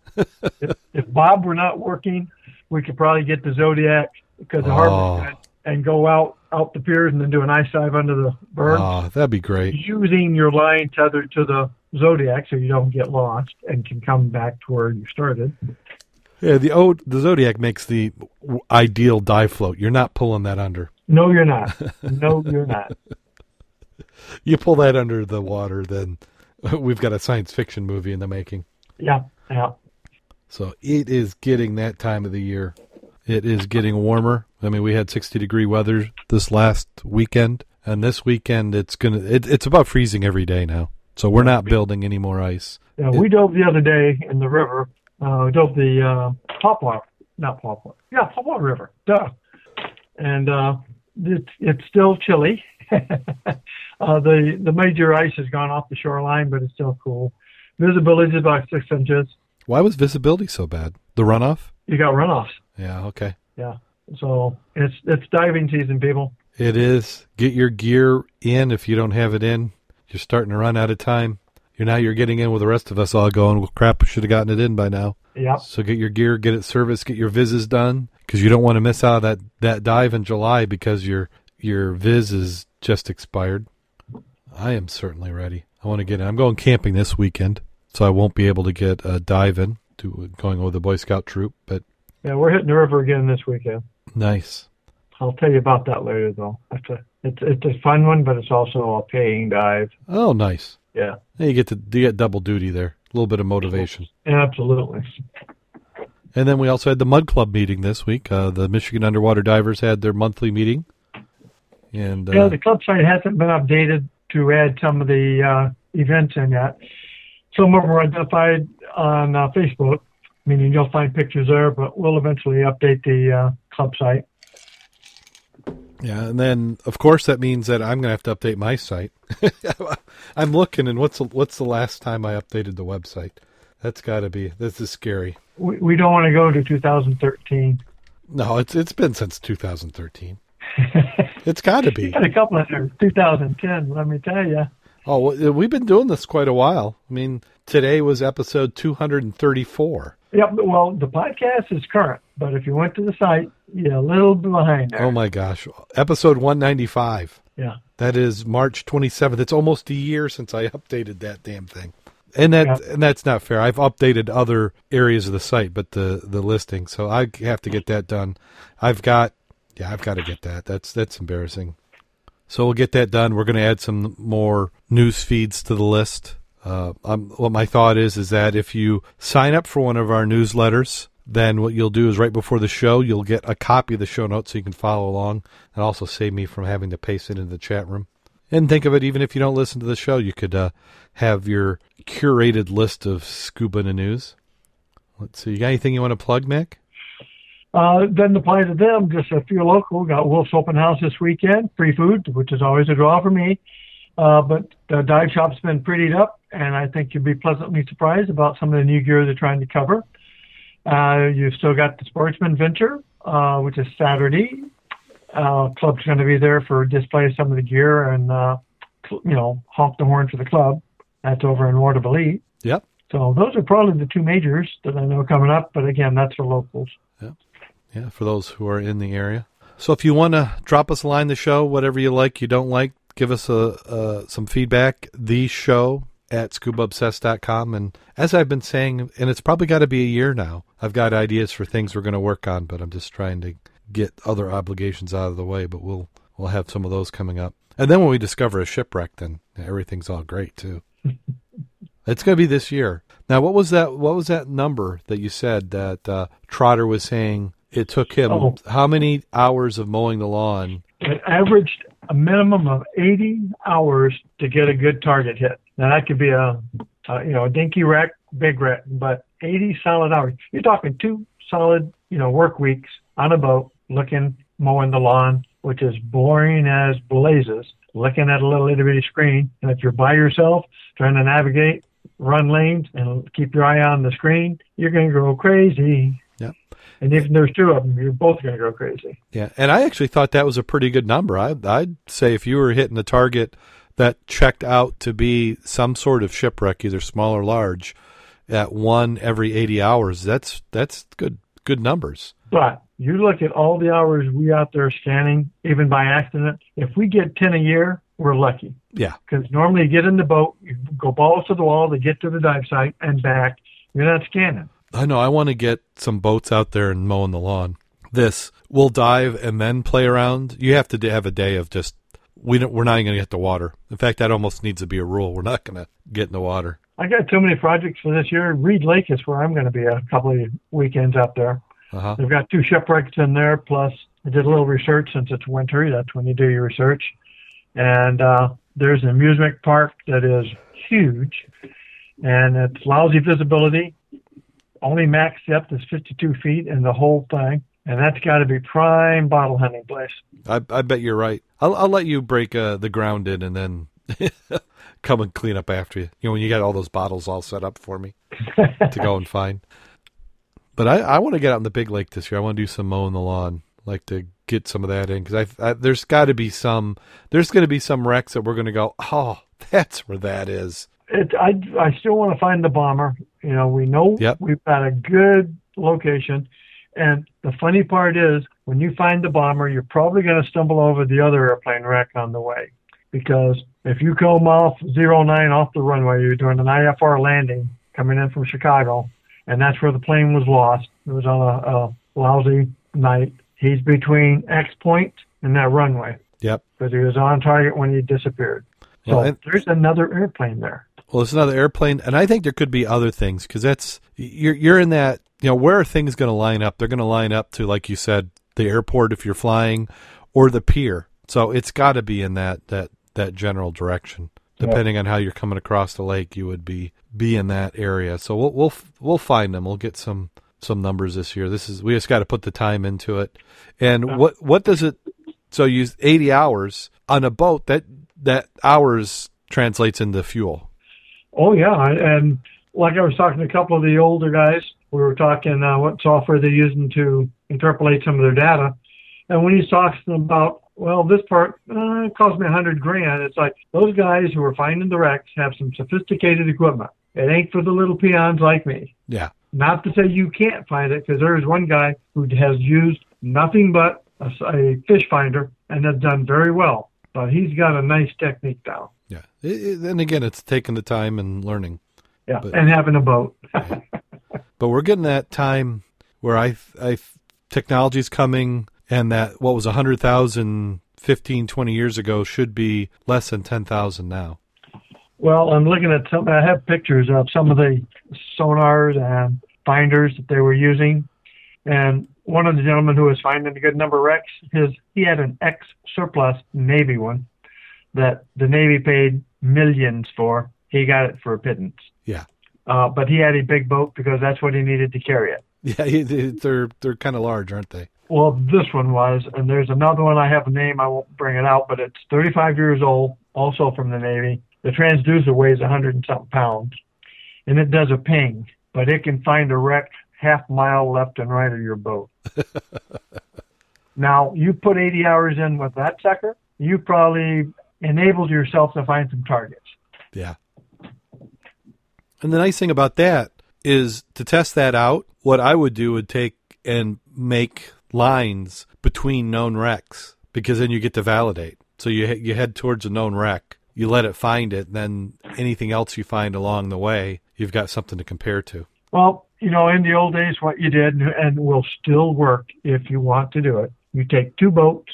If Bob were not working, we could probably get the Zodiac because the Oh. harbor's good and go out out the piers and then do an ice dive under the berm Oh, that'd be great. using your line tethered to the Zodiac so you don't get lost and can come back to where you started. Yeah, the o, the Zodiac makes the w- ideal dive float. You're not pulling that under. No, you're not. No, you're not. *laughs* You pull that under the water, then *laughs* we've got a science fiction movie in the making. Yeah, yeah. So it is getting that time of the year. It is getting warmer. I mean, we had 60 degree weather this last weekend, and this weekend it's gonna. It, it's about freezing every day now. So we're not building any more ice. Yeah, we dove the other day in the river. Uh, we dove the uh, Poplar, not Poplar. Yeah, Poplar River. Duh. And uh, it's it's still chilly. *laughs* uh, the the major ice has gone off the shoreline, but it's still cool. Visibility is about six inches. Why was visibility so bad? The runoff? You got runoffs. Yeah. Okay. Yeah. So it's it's diving season, people. It is. Get your gear in. If you don't have it in, you're starting to run out of time. You're now you're getting in with the rest of us all going. Well, crap, should have gotten it in by now. Yep. So get your gear, get it serviced, get your vises done because you don't want to miss out that that dive in July because your your viz is just expired. I am certainly ready. I want to get in. I'm going camping this weekend, so I won't be able to get a dive in to going with the Boy Scout troop. But Yeah, we're hitting the river again this weekend. nice. I'll tell you about that later, though. It's a it's it's a fun one, but it's also a paying dive. Oh, nice. Yeah. You get to you get double duty there. A little bit of motivation. Absolutely. And then we also had the Mud Club meeting this week. Uh, the Michigan Underwater Divers had their monthly meeting, and uh, Yeah, the club site hasn't been updated to add some of the uh, events in yet. Some of them are identified on uh, Facebook, meaning you'll find pictures there, but we'll eventually update the uh, club site. Yeah, and then of course that means that I'm going to have to update my site. *laughs* I'm looking, and what's the, what's the last time I updated the website? That's got to be. This is scary. We, we don't want to go to 2013. No, it's it's been since 2013. *laughs* It's got to be. *laughs* Got a couple of there. 2010, let me tell you. Oh, we've been doing this quite a while. I mean, today was episode 234. Yep. Well, the podcast is current, but if you went to the site, you're a little behind there. Oh my gosh, episode 195. Yeah. That is March 27th. It's almost a year since I *laughs* updated that damn thing. And that Yeah. and that's not fair. I've updated other areas of the site, but the the listing. So I have to get that done. I've got yeah, I've got to get that. That's that's embarrassing. So we'll get that done. We're going to add some more news feeds to the list. Uh, what my thought is is that if you sign up for one of our newsletters, then what you'll do is right before the show, you'll get a copy of the show notes so you can follow along, and also save me from having to paste it into the chat room. And think of it, even if you don't listen to the show, you could uh, have your curated list of scuba news. Let's see. You got anything you want to plug, Mack? Uh, then apply to them, just a few local. Got Wolf's Open House this weekend, free food, which is always a draw for me. Uh, but the dive shop's been prettied up, and I think you'll be pleasantly surprised about some of the new gear they're trying to cover. Uh, you've still got the Sportsman Venture, uh, which is Saturday. Uh, club's going to be there for display some of the gear and uh, cl- you know honk the horn for the club. That's over in Waterville. Yep. So those are probably the two majors that I know coming up. But again, that's for locals. Yeah, for those who are in the area. So if you want to drop us a line the show, whatever you like, you don't like, give us a, uh, some feedback. The show at scubaobsessed.com. And as I've been saying, and it's probably got to be a year now, I've got ideas for things we're going to work on, but I'm just trying to get other obligations out of the way. But we'll we'll have some of those coming up. And then when we discover a shipwreck, then everything's all great too. *laughs* it's going to be this year. Now, what was that? What was that number that you said that uh, Trotter was saying? It took him Oh. how many hours of mowing the lawn? It averaged a minimum of 80 hours to get a good target hit. Now that could be a, a you know a dinky wreck, big wreck, but 80 solid hours. You're talking two solid you know work weeks on a boat, looking mowing the lawn, which is boring as blazes. Looking at a little itty bitty screen, and if you're by yourself trying to navigate, run lanes, and keep your eye on the screen, you're going to go crazy. And if there's two of them, you're both going to go crazy. Yeah, and I actually thought that was a pretty good number. I, I'd say if you were hitting the target that checked out to be some sort of shipwreck, either small or large, at one every eighty hours, that's that's good good numbers. But you look at all the hours we out there scanning, even by accident. If we get 10 a year, we're lucky. Yeah, Because normally you get in the boat, you go balls to the wall to get to the dive site and back. You're not scanning. I know. I want to get some boats out there and mowing the lawn. This we'll dive and then play around. You have to have a day of just we don't, we're not even going to get the water. In fact, that almost needs to be a rule. We're not going to get in the water. I got too many projects for this year. Reed Lake is where I'm going to be a couple of weekends up there. Uh huh. They've got two shipwrecks in there. Plus, I did a little research since it's winter. That's when you do your research. And uh, there's an amusement park that is huge, and it's lousy visibility. Only max depth is 52 feet in the whole thing, and that's got to be prime bottle hunting place. I, I bet you're right. I'll, I'll let you break uh, the ground in and then *laughs* come and clean up after you. You know, when you got all those bottles all set up for me to go and find. *laughs* But I, I want to get out in the big lake this year. I want to do some mowing the lawn. like to get some of that in because I, I there's got to be some there's going to be some wrecks that we're going to go oh that's where that is. It, I I still want to find the bomber. You know, we know Yep. we've got a good location, and the funny part is when you find the bomber, you're probably going to stumble over the other airplane wreck on the way, because if you come off zero nine off the runway, you're doing an IFR landing coming in from Chicago, and that's where the plane was lost. It was on a, a lousy night. He's between X point and that runway Yep. because he was on target when he disappeared. So Well, and- there's another airplane there. Well, it's another airplane, and I think there could be other things because that's you're you're in that you know where are things going to line up? They're going to line up to like you said, the airport if you're flying, or the pier. So it's got to be in that that that general direction. Depending on how you're coming across the lake, you would be be in that area. So we'll we'll we'll find them. We'll get some some numbers this year. This is we just got to put the time into it. And what what does it? So you 80 hours on a boat. That that hours translates into fuel. Oh yeah, and like I was talking to a couple of the older guys, we were talking uh, what software they're using to interpolate some of their data, and when he's talking about, well, this part uh, it cost me a hundred grand. It's like those guys who are finding the wrecks have some sophisticated equipment. It ain't for the little peons like me. Yeah. Not to say you can't find it, because there is one guy who has used nothing but a, a fish finder and has done very well. But he's got a nice technique down. It, it, and again, it's taking the time and learning. Yeah, But- and having a boat. *laughs* But we're getting that time where I, I, technology's coming and that what was 100,000 15, 20 years ago should be less than 10,000 now. Well, I'm looking at some. I have pictures of some of the sonars and finders that they were using, and one of the gentlemen who was finding a good number of wrecks, his he had an ex surplus Navy one that the Navy paid millions for. He got it for a pittance. Yeah. Uh, but he had a big boat because that's what he needed to carry it. *laughs* Yeah. They're, they're kind of large, aren't they? Well, this one was, and there's another one. I have a name. I won't bring it out, but it's 35 years old, also from the Navy. The transducer weighs 100 and something pounds, and it does a ping, but it can find a wreck half mile left and right of your boat. *laughs* now, you put 80 hours in with that sucker, you probably enabled yourself to find some targets. Yeah. And the nice thing about that is to test that out, what I would do would take and make lines between known wrecks because then you get to validate. So you you head towards a known wreck, you let it find it, then anything else you find along the way, you've got something to compare to. Well, you know, in the old days, what you did and will still work if you want to do it, you take two boats,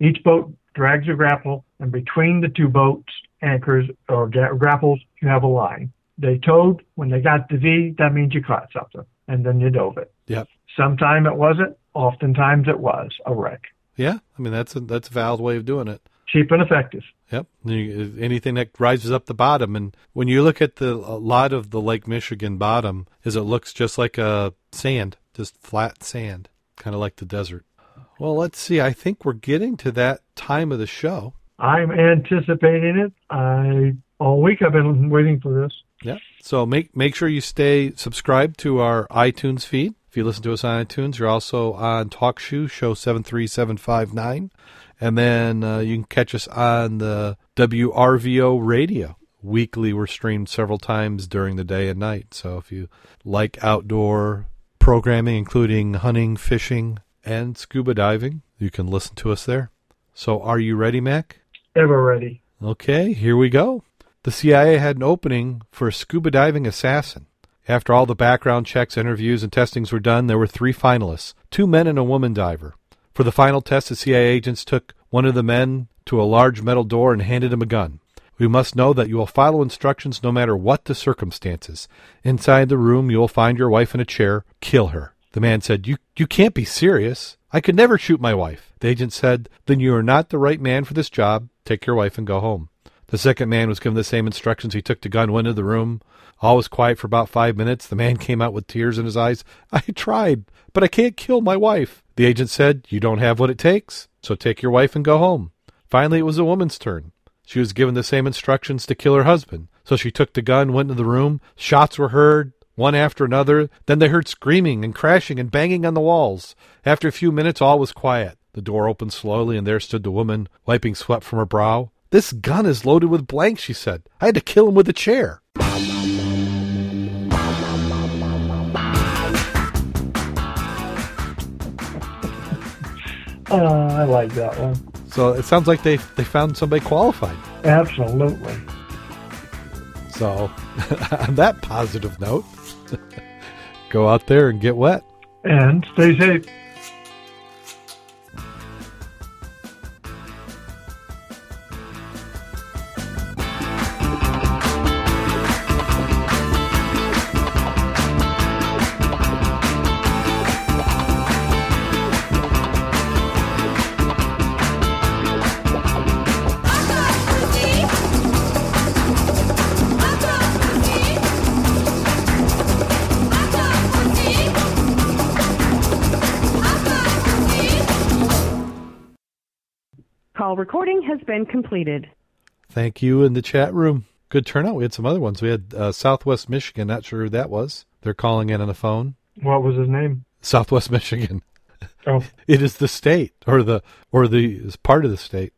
each boat drags a grapple, and between the two boats, anchors or grapples, you have a line. They towed. When they got the V, that means you caught something, and then you dove it. Yep. Sometime it wasn't. Oftentimes it was a wreck. Yeah, I mean that's a that's a valid way of doing it. Cheap and effective. Yep. Anything that rises up the bottom, and when you look at the a lot of the Lake Michigan bottom, is it looks just like a sand, just flat sand, kind of like the desert. Well, let's see. I think we're getting to that time of the show. I'm anticipating it. I all week I've been waiting for this. Yeah. So make make sure you stay subscribed to our iTunes feed. If you listen to us on iTunes, you're also on TalkShoe, show 73759. And then uh, you can catch us on the WRVO radio. Weekly, we're streamed several times during the day and night. So if you like outdoor programming, including hunting, fishing, and scuba diving, you can listen to us there. So are you ready, Mack? Ever ready. Okay, here we go. The CIA had an opening for a scuba diving assassin. After all the background checks, interviews, and testings were done, there were three finalists two men and a woman diver. For the final test, the CIA agents took one of the men to a large metal door and handed him a gun. We must know that you will follow instructions no matter what the circumstances. Inside the room, you will find your wife in a chair. Kill her. The man said, You, you can't be serious. I could never shoot my wife. The agent said, Then you are not the right man for this job. Take your wife and go home. The second man was given the same instructions. He took the gun, went into the room. All was quiet for about five minutes. The man *laughs* came out with tears in his eyes. I tried, but I can't kill my wife. The agent said, You don't have what it takes, so take your wife and go home. Finally, it was the woman's turn. She was given the same instructions to kill her husband. So she took the gun, went into the room. Shots were heard, one after another. Then they heard screaming and crashing and banging on the walls. After a few minutes, all was quiet. The door opened slowly, and there stood the woman, wiping sweat from her brow. This gun is loaded with blanks, she said. I had to kill him with a chair. Oh, I like that one. So it sounds like they they found somebody qualified. Absolutely. So, *laughs* on that positive note, *laughs* go out there and get wet. And stay safe. Recording has been completed. Thank you in the chat room. Good turnout. We had some other ones. We had uh, Southwest Michigan. Not sure who that was. They're calling in on the phone. What was his name? Southwest *laughs* Michigan. Oh. It is the state or the or the is part of the state.